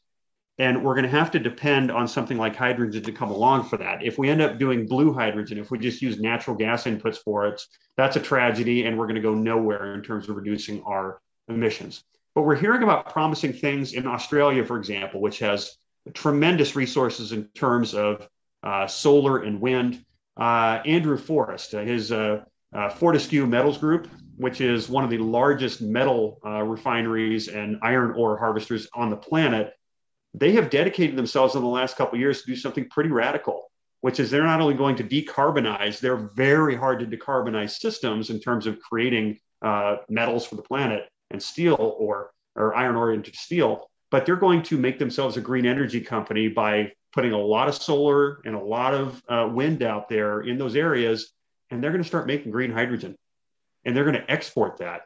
and we're going to have to depend on something like hydrogen to come along for that. If we end up doing blue hydrogen, if we just use natural gas inputs for it, that's a tragedy and we're going to go nowhere in terms of reducing our emissions. But we're hearing about promising things in Australia, for example, which has tremendous resources in terms of uh, solar and wind. Uh, Andrew Forrest, uh, his uh, uh, Fortescue Metals Group, which is one of the largest metal uh, refineries and iron ore harvesters on the planet, they have dedicated themselves in the last couple years to do something pretty radical, which is they're not only going to decarbonize, they're very hard to decarbonize systems in terms of creating uh, metals for the planet and steel or, or iron oriented steel. but they're going to make themselves a green energy company by putting a lot of solar and a lot of uh, wind out there in those areas, and they're going to start making green hydrogen, and they're going to export that.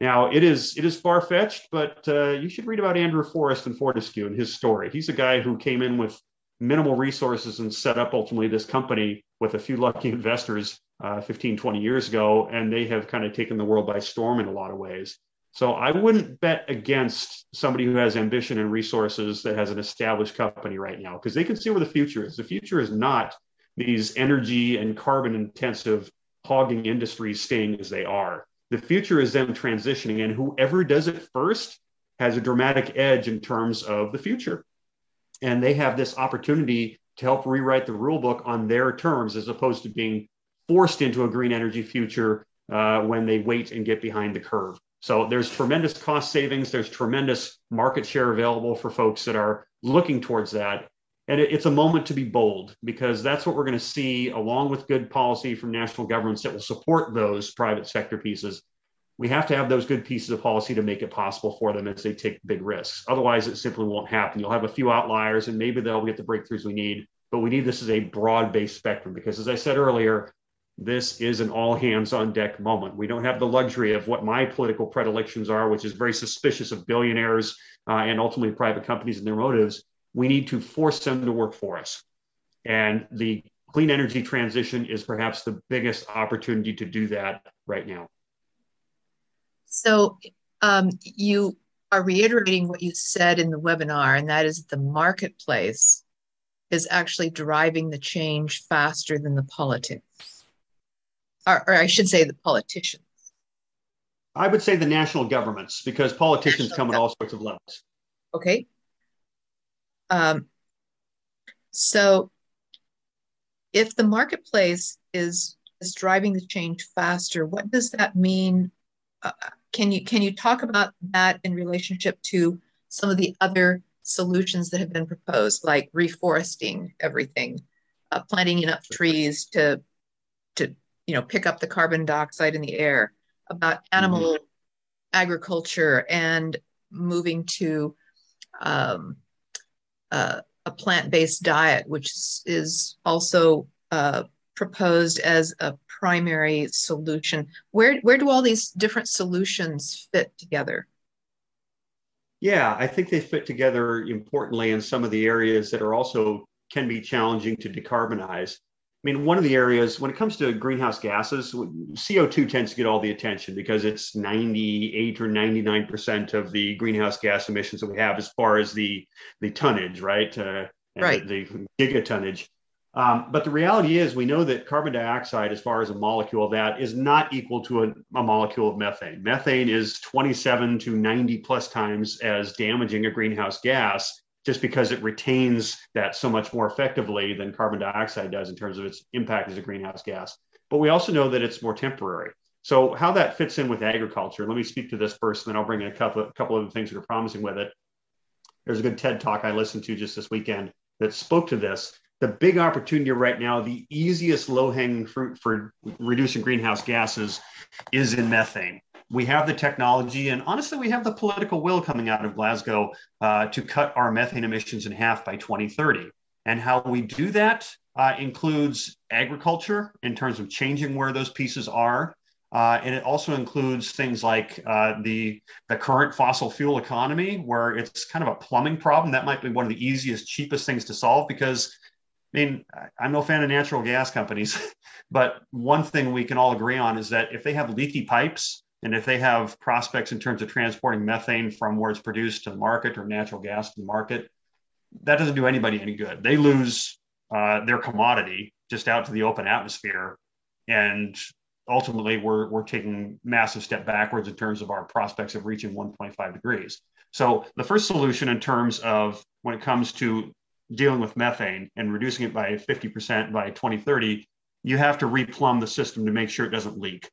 Now it is it is far fetched, but uh, you should read about Andrew Forrest and Fortescue and his story. He's a guy who came in with minimal resources and set up ultimately this company with a few lucky investors uh, 15, 20 years ago, and they have kind of taken the world by storm in a lot of ways. So I wouldn't bet against somebody who has ambition and resources that has an established company right now because they can see where the future is. The future is not these energy and carbon intensive hogging industries staying as they are. The future is them transitioning, and whoever does it first has a dramatic edge in terms of the future. And they have this opportunity to help rewrite the rule book on their terms as opposed to being forced into a green energy future uh, when they wait and get behind the curve. So there's tremendous cost savings. There's tremendous market share available for folks that are looking towards that. And it, it's a moment to be bold because that's what we're going to see along with good policy from national governments that will support those private sector pieces. We have to have those good pieces of policy to make it possible for them as they take big risks. Otherwise, it simply won't happen. You'll have a few outliers and maybe they'll get the breakthroughs we need. But we need this as a broad based spectrum because, as I said earlier, this is an all hands on deck moment. We don't have the luxury of what my political predilections are, which is very suspicious of billionaires uh, and ultimately private companies and their motives. We need to force them to work for us. And the clean energy transition is perhaps the biggest opportunity to do that right now. So um, you are reiterating what you said in the webinar, and that is the marketplace is actually driving the change faster than the politics or, or I should say the politicians? I would say the national governments because politicians national come at all sorts of levels. Okay. Um, so if the marketplace is is driving the change faster, what does that mean? Uh, can you can you talk about that in relationship to some of the other solutions that have been proposed, like reforesting everything, uh, planting enough trees to to you know pick up the carbon dioxide in the air about animal mm-hmm. agriculture and moving to um, uh, a plant-based diet which is, also uh, proposed as a primary solution. Where where do all these different solutions fit together? Yeah i think they fit together importantly in some of the areas that are also can be challenging to decarbonize mean, one of the areas when it comes to greenhouse gases, CO2 tends to get all the attention because it's 98 or 99% of the greenhouse gas emissions that we have as far as the, the tonnage, right? Uh, right. The, the gigatonnage. Um, but the reality is, we know that carbon dioxide, as far as a molecule of that, is not equal to a, a, molecule of methane. Methane is 27 to 90 plus times as damaging a greenhouse gas just because it retains that so much more effectively than carbon dioxide does in terms of its impact as a greenhouse gas. But we also know that it's more temporary. So how that fits in with agriculture, let me speak to this first, and then I'll bring in a couple, a couple of things that are promising with it. There's a good TED talk I listened to just this weekend that spoke to this. The big opportunity right now, the easiest low hanging fruit for reducing greenhouse gases is in methane we have the technology, and honestly, we have the political will coming out of Glasgow uh, to cut our methane emissions in half by 2030. And how we do that uh, includes agriculture in terms of changing where those pieces are. Uh, and it also includes things like uh, the, the current fossil fuel economy, where it's kind of a plumbing problem. That might be one of the easiest, cheapest things to solve because I mean, I'm no fan of natural gas companies, but one thing we can all agree on is that if they have leaky pipes and if they have prospects in terms of transporting methane from where it's produced to the market or natural gas to the market, that doesn't do anybody any good. They lose uh, their commodity just out to the open atmosphere. And ultimately, we're, we're taking massive step backwards in terms of our prospects of reaching 1.5 degrees. So the first solution in terms of when it comes to dealing with methane and reducing it by 50% by 2030, you have to replumb the system to make sure it doesn't leak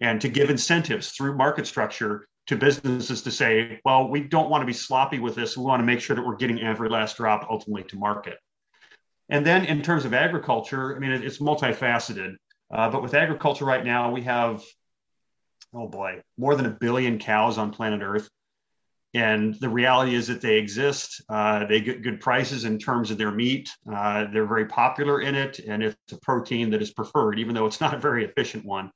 and to give incentives through market structure to businesses to say, well, we don't want to be sloppy with this. We want to make sure that we're getting every last drop ultimately to market. And then in terms of agriculture, I mean, it's multifaceted. Uh, but with agriculture right now, we have, oh boy, more than a billion cows on planet Earth. and the reality is that they exist. Uh, they get good prices in terms of their meat. Uh, they're very popular in it, and it's a protein that is preferred, even though it's not a very efficient one.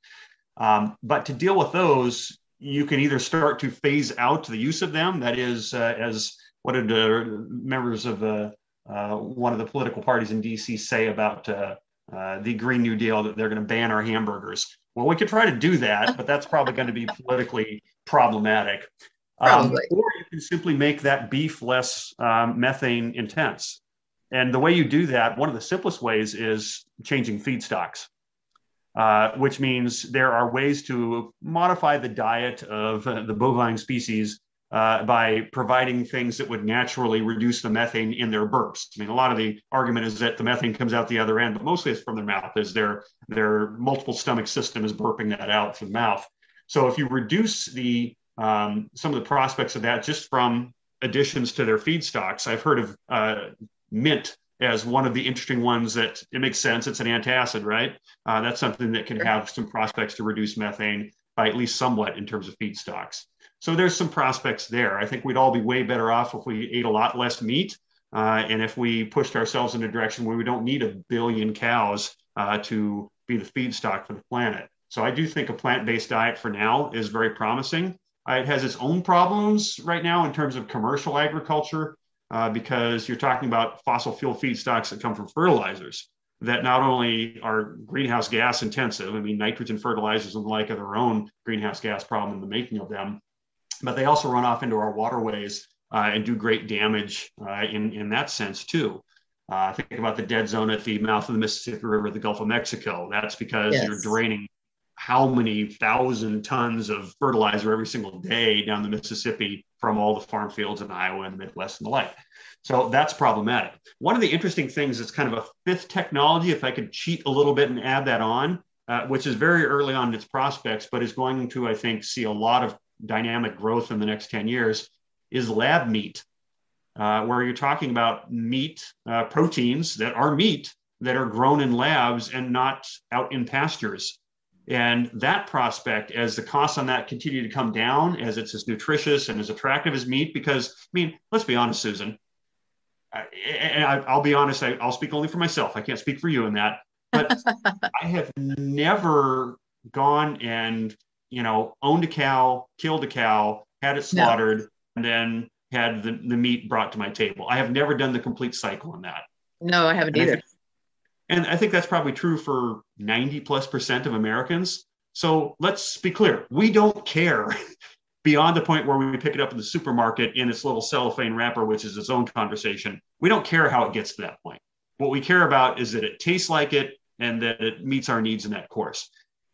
Um, but to deal with those, you can either start to phase out the use of them. That is, uh, as what did the members of uh, uh, one of the political parties in DC say about uh, the Green New Deal that they're going to ban our hamburgers? Well, we could try to do that, but that's probably going to be politically problematic. Um, or you can simply make that beef less um, methane intense. And the way you do that, one of the simplest ways is changing feedstocks, uh, which means there are ways to modify the diet of uh, the bovine species uh, by providing things that would naturally reduce the methane in their burps. I mean, a lot of the argument is that the methane comes out the other end, but mostly it's from their mouth, as their their multiple stomach system is burping that out through the mouth. So if you reduce the um, some of the prospects of that just from additions to their feedstocks. I've heard of uh, mint as one of the interesting ones that it makes sense. It's an antacid, right? Uh, that's something that can have some prospects to reduce methane by at least somewhat in terms of feedstocks. So there's some prospects there. I think we'd all be way better off if we ate a lot less meat uh, and if we pushed ourselves in a direction where we don't need a billion cows uh, to be the feedstock for the planet. So I do think a plant-based diet for now is very promising. Uh, it has its own problems right now in terms of commercial agriculture uh, because you're talking about fossil fuel feedstocks that come from fertilizers that not only are greenhouse gas intensive, I mean, nitrogen fertilizers and the like are their own greenhouse gas problem in the making of them, but they also run off into our waterways uh, and do great damage uh, in, in that sense too. Uh, think about the dead zone at the mouth of the Mississippi River, the Gulf of Mexico. That's because yes. you're draining how many thousand tons of fertilizer every single day down the Mississippi from all the farm fields in Iowa and the Midwest and the like. So that's problematic. One of the interesting things is kind of a fifth technology, if I could cheat a little bit and add that on, uh, which is very early on in its prospects, but is going to, I think, see a lot of dynamic growth in the next 10 years, is lab meat, uh, where you're talking about meat uh, proteins that are meat that are grown in labs and not out in pastures. And that prospect, as the costs on that continue to come down, as it's as nutritious and as attractive as meat, because I mean, let's be honest, Susan, and I, will be honest, I, will speak only for myself. I can't speak for you in that, but I have never gone and, you know, owned a cow, killed a cow, had it slaughtered, no. and then had the, the meat brought to my table. I have never done the complete cycle on that. No, I haven't and either. I and I think that's probably true for 90 plus percent of Americans. So let's be clear we don't care beyond the point where we pick it up in the supermarket in its little cellophane wrapper, which is its own conversation. We don't care how it gets to that point. What we care about is that it tastes like it and that it meets our needs in that course.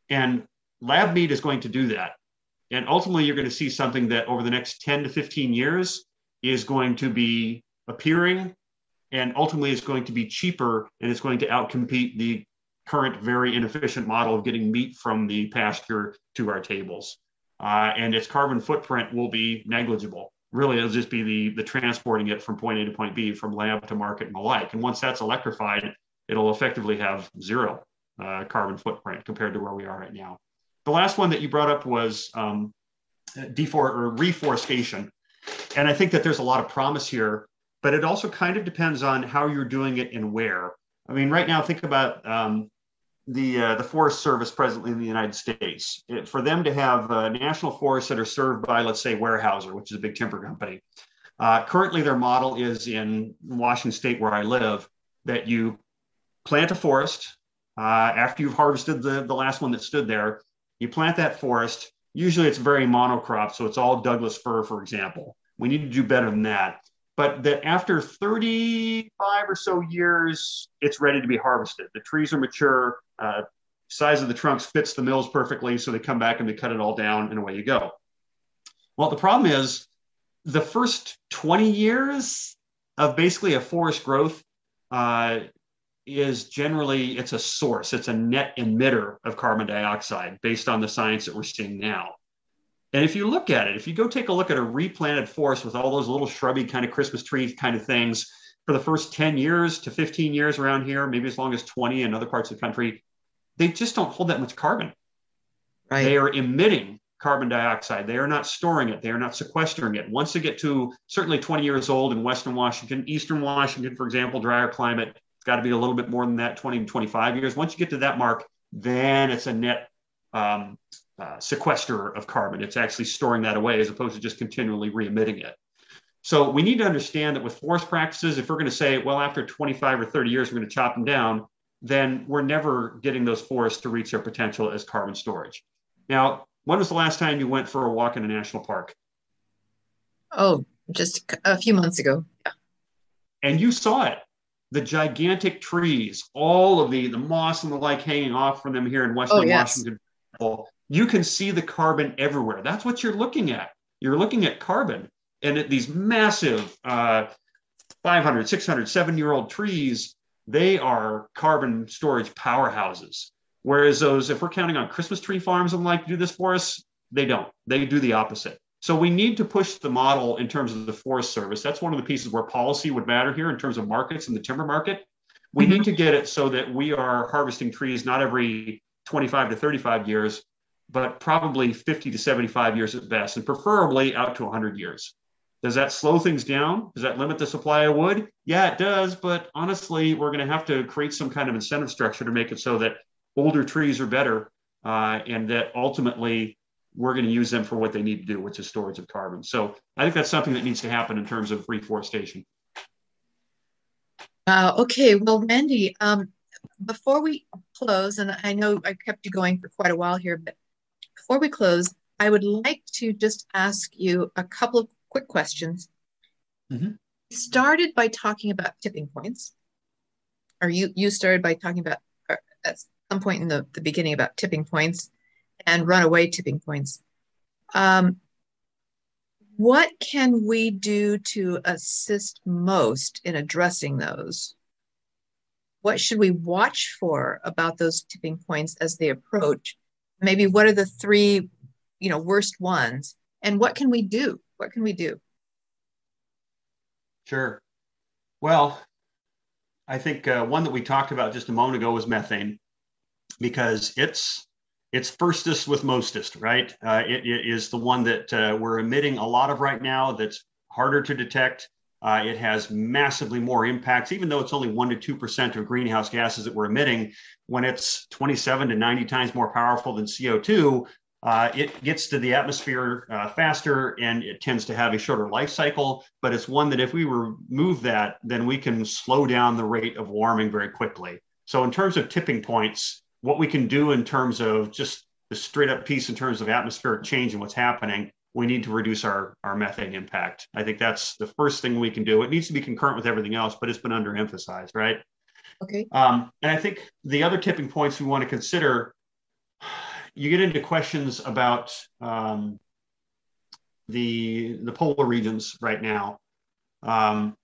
And lab meat is going to do that. And ultimately, you're going to see something that over the next 10 to 15 years is going to be appearing and ultimately it's going to be cheaper and it's going to outcompete the current very inefficient model of getting meat from the pasture to our tables. Uh, and its carbon footprint will be negligible. Really, it'll just be the, the transporting it from point A to point B, from lab to market and the like. And once that's electrified, it'll effectively have zero uh, carbon footprint compared to where we are right now. The last one that you brought up was um, or reforestation. And I think that there's a lot of promise here but it also kind of depends on how you're doing it and where. I mean, right now, think about um, the uh, the Forest Service presently in the United States. It, for them to have uh, national forests that are served by, let's say, Weyerhaeuser, which is a big timber company. Uh, currently, their model is in Washington State, where I live, that you plant a forest uh, after you've harvested the, the last one that stood there. You plant that forest. Usually, it's very monocrop, so it's all Douglas fir, for example. We need to do better than that but that after 35 or so years, it's ready to be harvested. The trees are mature, uh, size of the trunks fits the mills perfectly, so they come back and they cut it all down, and away you go. Well, the problem is the first 20 years of basically a forest growth uh, is generally it's a source, it's a net emitter of carbon dioxide based on the science that we're seeing now. And if you look at it, if you go take a look at a replanted forest with all those little shrubby kind of Christmas tree kind of things for the first 10 years to 15 years around here, maybe as long as 20 in other parts of the country, they just don't hold that much carbon. Right. They are emitting carbon dioxide. They are not storing it. They are not sequestering it. Once they get to certainly 20 years old in Western Washington, Eastern Washington, for example, drier climate, it's got to be a little bit more than that, 20 to 25 years. Once you get to that mark, then it's a net um, uh, sequester of carbon. It's actually storing that away as opposed to just continually re-emitting it. So we need to understand that with forest practices, if we're going to say, well, after 25 or 30 years, we're going to chop them down, then we're never getting those forests to reach their potential as carbon storage. Now, when was the last time you went for a walk in a national park? Oh, just a few months ago. Yeah. And you saw it. The gigantic trees, all of the, the moss and the like hanging off from them here in Western oh, yes. Washington. You can see the carbon everywhere. That's what you're looking at. You're looking at carbon and at these massive uh, 500, 600, seven year old trees, they are carbon storage powerhouses. Whereas those, if we're counting on Christmas tree farms and like to do this for us, they don't. They do the opposite. So we need to push the model in terms of the Forest Service. That's one of the pieces where policy would matter here in terms of markets and the timber market. We mm-hmm. need to get it so that we are harvesting trees not every 25 to 35 years, but probably 50 to 75 years at best, and preferably out to 100 years. Does that slow things down? Does that limit the supply of wood? Yeah, it does. But honestly, we're going to have to create some kind of incentive structure to make it so that older trees are better uh, and that ultimately we're going to use them for what they need to do, which is storage of carbon. So I think that's something that needs to happen in terms of reforestation. Uh, okay, well, Randy, um, before we close, and I know I kept you going for quite a while here, but before we close, I would like to just ask you a couple of quick questions. Mm-hmm. Started by talking about tipping points, or you you started by talking about at some point in the, the beginning about tipping points and runaway tipping points. Um, what can we do to assist most in addressing those? What should we watch for about those tipping points as they approach? Maybe what are the three, you know, worst ones, and what can we do? What can we do? Sure. Well, I think uh, one that we talked about just a moment ago was methane, because it's it's firstest with mostest, right? Uh, it, it is the one that uh, we're emitting a lot of right now. That's harder to detect. Uh, it has massively more impacts, even though it's only one to two percent of greenhouse gases that we're emitting. When it's 27 to 90 times more powerful than CO2, uh, it gets to the atmosphere uh, faster and it tends to have a shorter life cycle, but it's one that if we remove that, then we can slow down the rate of warming very quickly. So, in terms of tipping points, what we can do in terms of just the straight up piece in terms of atmospheric change and what's happening, we need to reduce our, our methane impact. I think that's the first thing we can do. It needs to be concurrent with everything else, but it's been underemphasized, right? Okay. Um, and I think the other tipping points we want to consider you get into questions about um, the the polar regions right now, um,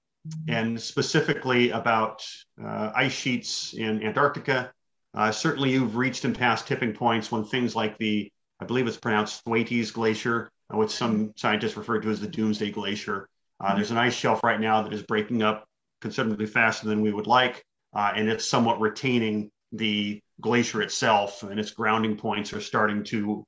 and specifically about uh, ice sheets in Antarctica. Uh, certainly, you've reached and passed tipping points when things like the I believe it's pronounced Thwaites Glacier, which some scientists refer to as the Doomsday Glacier. Uh, there's an ice shelf right now that is breaking up considerably faster than we would like, uh, and it's somewhat retaining the glacier itself and its grounding points are starting to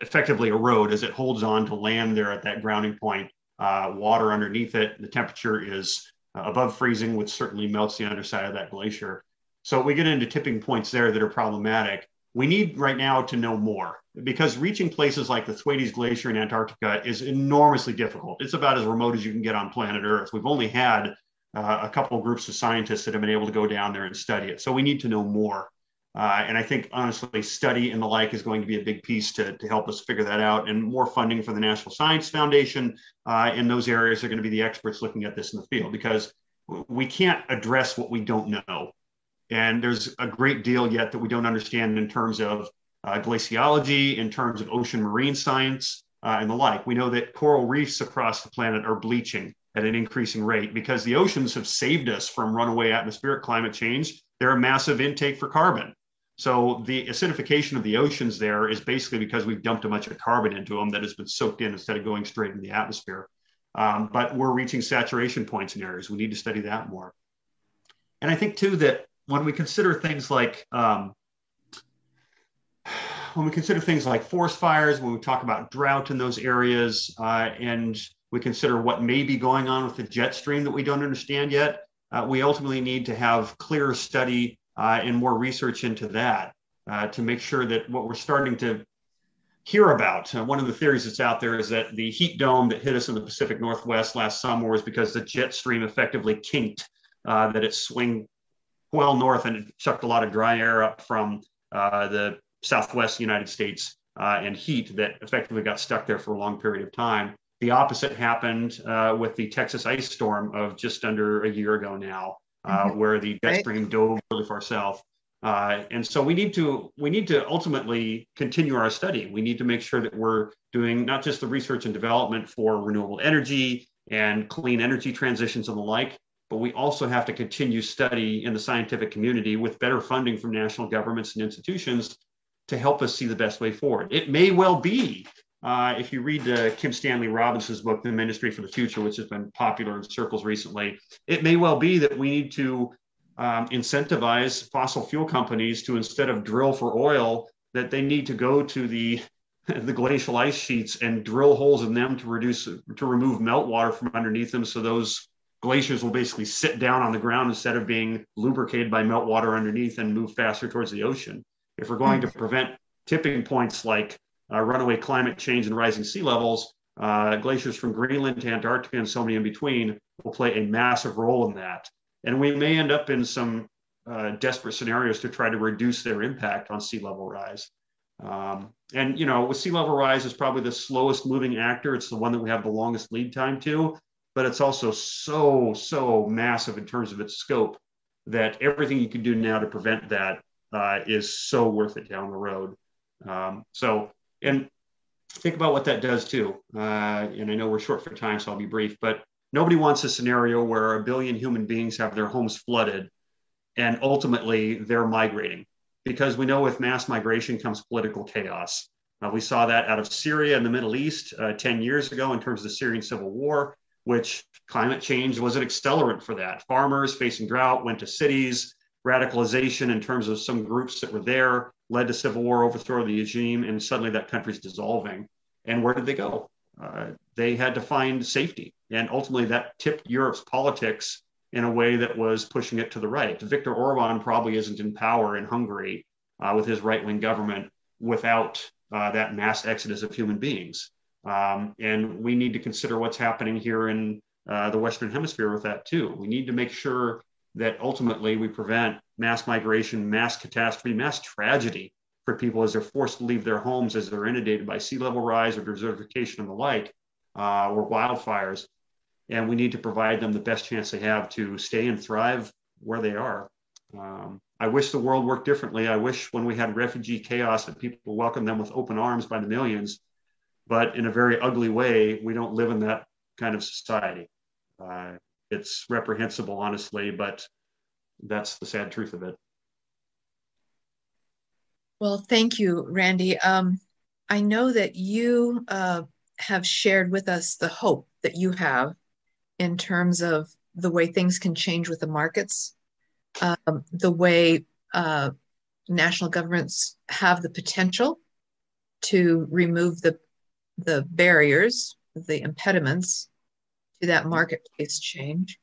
effectively erode as it holds on to land there at that grounding point. Uh, water underneath it, the temperature is uh, above freezing, which certainly melts the underside of that glacier. So we get into tipping points there that are problematic. We need right now to know more because reaching places like the Thwaites Glacier in Antarctica is enormously difficult. It's about as remote as you can get on planet Earth. We've only had uh, a couple of groups of scientists that have been able to go down there and study it. So we need to know more. Uh, and I think honestly, study and the like is going to be a big piece to, to help us figure that out. And more funding for the National Science Foundation uh, in those areas are going to be the experts looking at this in the field because we can't address what we don't know. And there's a great deal yet that we don't understand in terms of uh, glaciology, in terms of ocean marine science, uh, and the like. We know that coral reefs across the planet are bleaching at an increasing rate because the oceans have saved us from runaway atmospheric climate change. They're a massive intake for carbon. So the acidification of the oceans there is basically because we've dumped a bunch of carbon into them that has been soaked in instead of going straight in the atmosphere. Um, but we're reaching saturation points in areas. We need to study that more. And I think too that when we consider things like um, when we consider things like forest fires, when we talk about drought in those areas, uh, and we consider what may be going on with the jet stream that we don't understand yet, uh, we ultimately need to have clearer study uh, and more research into that uh, to make sure that what we're starting to hear about. Uh, one of the theories that's out there is that the heat dome that hit us in the Pacific Northwest last summer was because the jet stream effectively kinked, uh, that it swung well north and it sucked a lot of dry air up from uh, the southwest United States uh, and heat that effectively got stuck there for a long period of time. The opposite happened uh, with the Texas ice storm of just under a year ago now, uh, mm-hmm. where the jet stream dove really far south. Uh, and so we need to we need to ultimately continue our study. We need to make sure that we're doing not just the research and development for renewable energy and clean energy transitions and the like, but we also have to continue study in the scientific community with better funding from national governments and institutions to help us see the best way forward. It may well be, uh, if you read uh, Kim Stanley Robinson's book, The Ministry for the Future, which has been popular in circles recently, it may well be that we need to um, incentivize fossil fuel companies to instead of drill for oil, that they need to go to the the glacial ice sheets and drill holes in them to reduce to remove meltwater from underneath them, so those glaciers will basically sit down on the ground instead of being lubricated by meltwater underneath and move faster towards the ocean. If we're going to prevent tipping points like uh, runaway climate change and rising sea levels, uh, glaciers from Greenland to Antarctica and so many in between will play a massive role in that. And we may end up in some uh, desperate scenarios to try to reduce their impact on sea level rise. Um, and, you know, with sea level rise is probably the slowest moving actor. It's the one that we have the longest lead time to, but it's also so, so massive in terms of its scope that everything you can do now to prevent that uh, is so worth it down the road. Um, so, and think about what that does too. Uh, and I know we're short for time, so I'll be brief, but Nobody wants a scenario where a billion human beings have their homes flooded and ultimately they're migrating because we know with mass migration comes political chaos. Uh, we saw that out of Syria and the Middle East uh, 10 years ago in terms of the Syrian civil war, which climate change was an accelerant for that. Farmers facing drought went to cities. Radicalization in terms of some groups that were there led to civil war, overthrow of the regime, and suddenly that country's dissolving. And where did they go? Uh, they had to find safety. And ultimately, that tipped Europe's politics in a way that was pushing it to the right. Viktor Orban probably isn't in power in Hungary uh, with his right wing government without uh, that mass exodus of human beings. Um, and we need to consider what's happening here in uh, the Western Hemisphere with that too. We need to make sure that ultimately we prevent mass migration, mass catastrophe, mass tragedy for people as they're forced to leave their homes, as they're inundated by sea level rise or desertification and the like, uh, or wildfires. And we need to provide them the best chance they have to stay and thrive where they are. Um, I wish the world worked differently. I wish when we had refugee chaos that people welcomed them with open arms by the millions. But in a very ugly way, we don't live in that kind of society. Uh, it's reprehensible, honestly, but that's the sad truth of it. Well, thank you, Randy. Um, I know that you uh, have shared with us the hope that you have in terms of the way things can change with the markets, um, the way uh, national governments have the potential to remove the the barriers, the impediments to that marketplace change,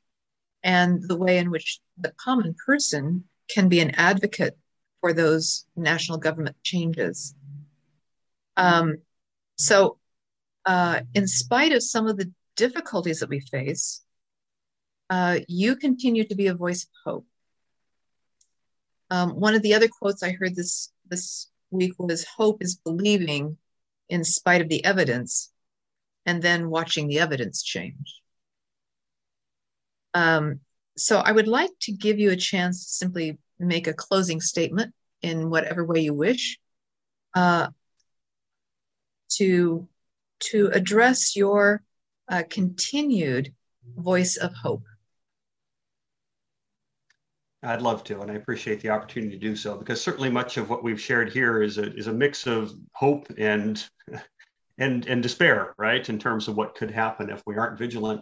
and the way in which the common person can be an advocate for those national government changes. Um, so, uh, in spite of some of the difficulties that we face, uh, you continue to be a voice of hope. Um, one of the other quotes I heard this this week was "Hope is believing in spite of the evidence, and then watching the evidence change." Um, so I would like to give you a chance to simply make a closing statement in whatever way you wish uh, to to address your uh, continued voice of hope. I'd love to, and I appreciate the opportunity to do so because certainly much of what we've shared here is a, is a mix of hope and and and despair, right? In terms of what could happen if we aren't vigilant.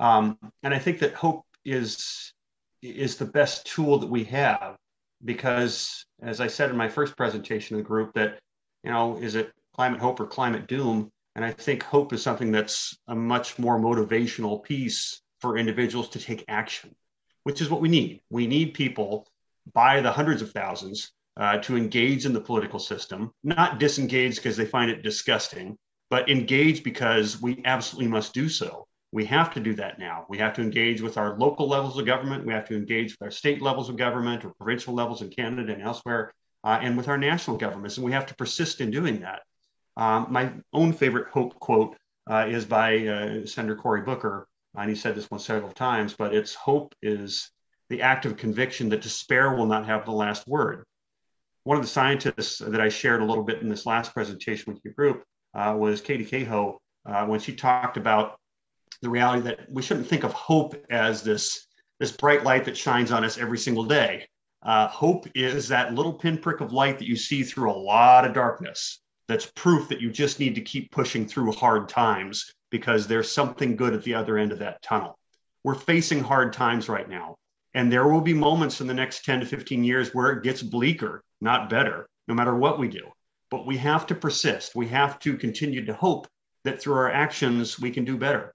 Um, and I think that hope is is the best tool that we have because as I said in my first presentation to the group, that you know, is it climate hope or climate doom? And I think hope is something that's a much more motivational piece for individuals to take action, which is what we need. We need people by the hundreds of thousands uh, to engage in the political system, not disengage because they find it disgusting, but engage because we absolutely must do so. We have to do that now. We have to engage with our local levels of government. We have to engage with our state levels of government or provincial levels in Canada and elsewhere, uh, and with our national governments. And we have to persist in doing that. Um, my own favorite hope quote uh, is by uh, Senator Cory Booker, and he said this one several times, but it's hope is the act of conviction that despair will not have the last word. One of the scientists that I shared a little bit in this last presentation with your group uh, was Katharine Hayhoe, uh, when she talked about the reality that we shouldn't think of hope as this, this bright light that shines on us every single day. Uh, hope is that little pinprick of light that you see through a lot of darkness. That's proof that you just need to keep pushing through hard times because there's something good at the other end of that tunnel. We're facing hard times right now. And there will be moments in the next 10 to 15 years where it gets bleaker, not better, no matter what we do. But we have to persist. We have to continue to hope that through our actions, we can do better.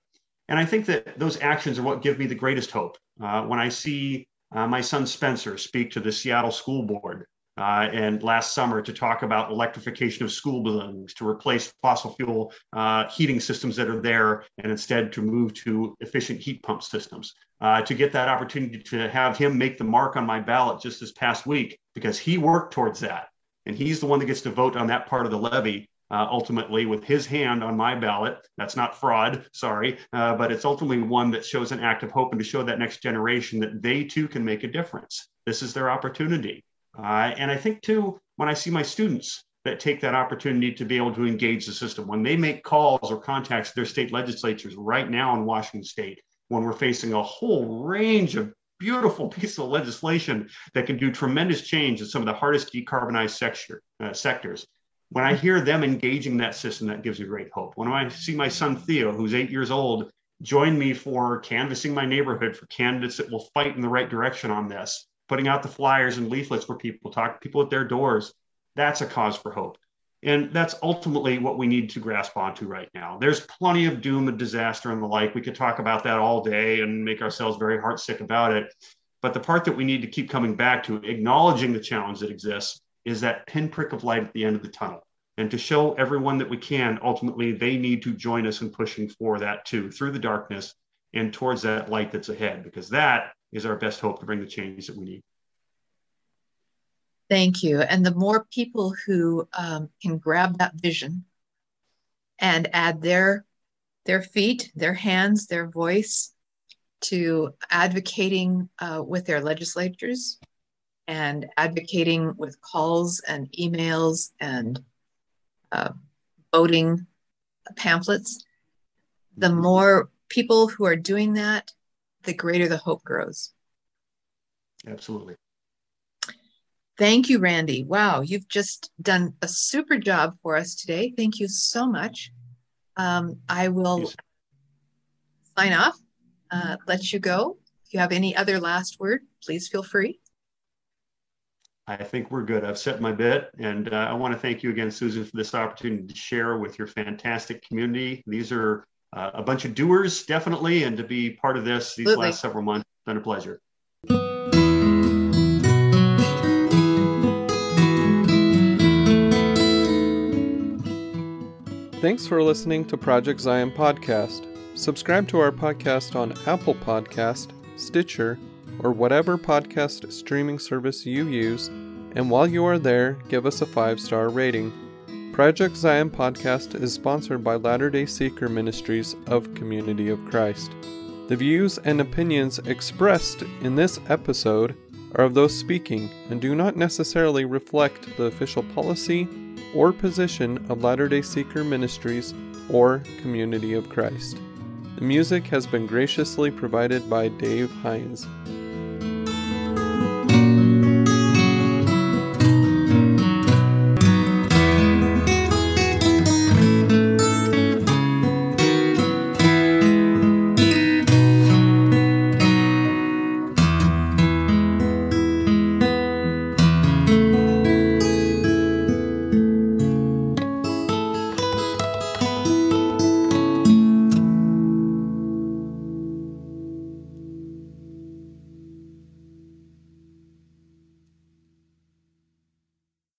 And I think that those actions are what give me the greatest hope. Uh, when I see uh, my son Spencer speak to the Seattle School Board uh, and last summer to talk about electrification of school buildings to replace fossil fuel uh, heating systems that are there and instead to move to efficient heat pump systems. Uh, to get that opportunity to have him make the mark on my ballot just this past week because he worked towards that. And he's the one that gets to vote on that part of the levy uh, ultimately with his hand on my ballot. That's not fraud, sorry, uh, but it's ultimately one that shows an act of hope and to show that next generation that they too can make a difference. This is their opportunity. Uh, and I think too, when I see my students that take that opportunity to be able to engage the system, when they make calls or contacts their state legislatures right now in Washington state, when we're facing a whole range of beautiful pieces of legislation that can do tremendous change in some of the hardest decarbonized sector, uh, sectors when I hear them engaging that system, that gives me great hope. When I see my son Theo, who's eight years old, join me for canvassing my neighborhood for candidates that will fight in the right direction on this, putting out the flyers and leaflets for people, talk to people at their doors, that's a cause for hope. And that's ultimately what we need to grasp onto right now. There's plenty of doom and disaster and the like. We could talk about that all day and make ourselves very heartsick about it. But the part that we need to keep coming back to, acknowledging the challenge that exists, is that pinprick of light at the end of the tunnel. And to show everyone that we can, ultimately, they need to join us in pushing for that too, through the darkness and towards that light that's ahead, because that is our best hope to bring the change that we need. Thank you. And the more people who um, can grab that vision and add their their feet, their hands, their voice to advocating uh, with their legislatures and advocating with calls and emails and uh, voting pamphlets, the mm-hmm. more people who are doing that, the greater the hope grows. Absolutely. Thank you, Randy. Wow, you've just done a super job for us today. Thank you so much. Um, I will yes. sign off, uh, let you go. If you have any other last word, please feel free. I think we're good. I've set my bit, and uh, I want to thank you again, Susan, for this opportunity to share with your fantastic community. These are uh, a bunch of doers, definitely, and to be part of this these Absolutely. last several months, it's been a pleasure. Thanks for listening to Project Zion Podcast. Subscribe to our podcast on Apple Podcast, Stitcher, or whatever podcast streaming service you use, and while you are there, give us a five star rating. Project Zion Podcast is sponsored by Latter day Seeker Ministries of Community of Christ. The views and opinions expressed in this episode are of those speaking and do not necessarily reflect the official policy or position of Latter day Seeker Ministries or Community of Christ. The music has been graciously provided by Dave Hines.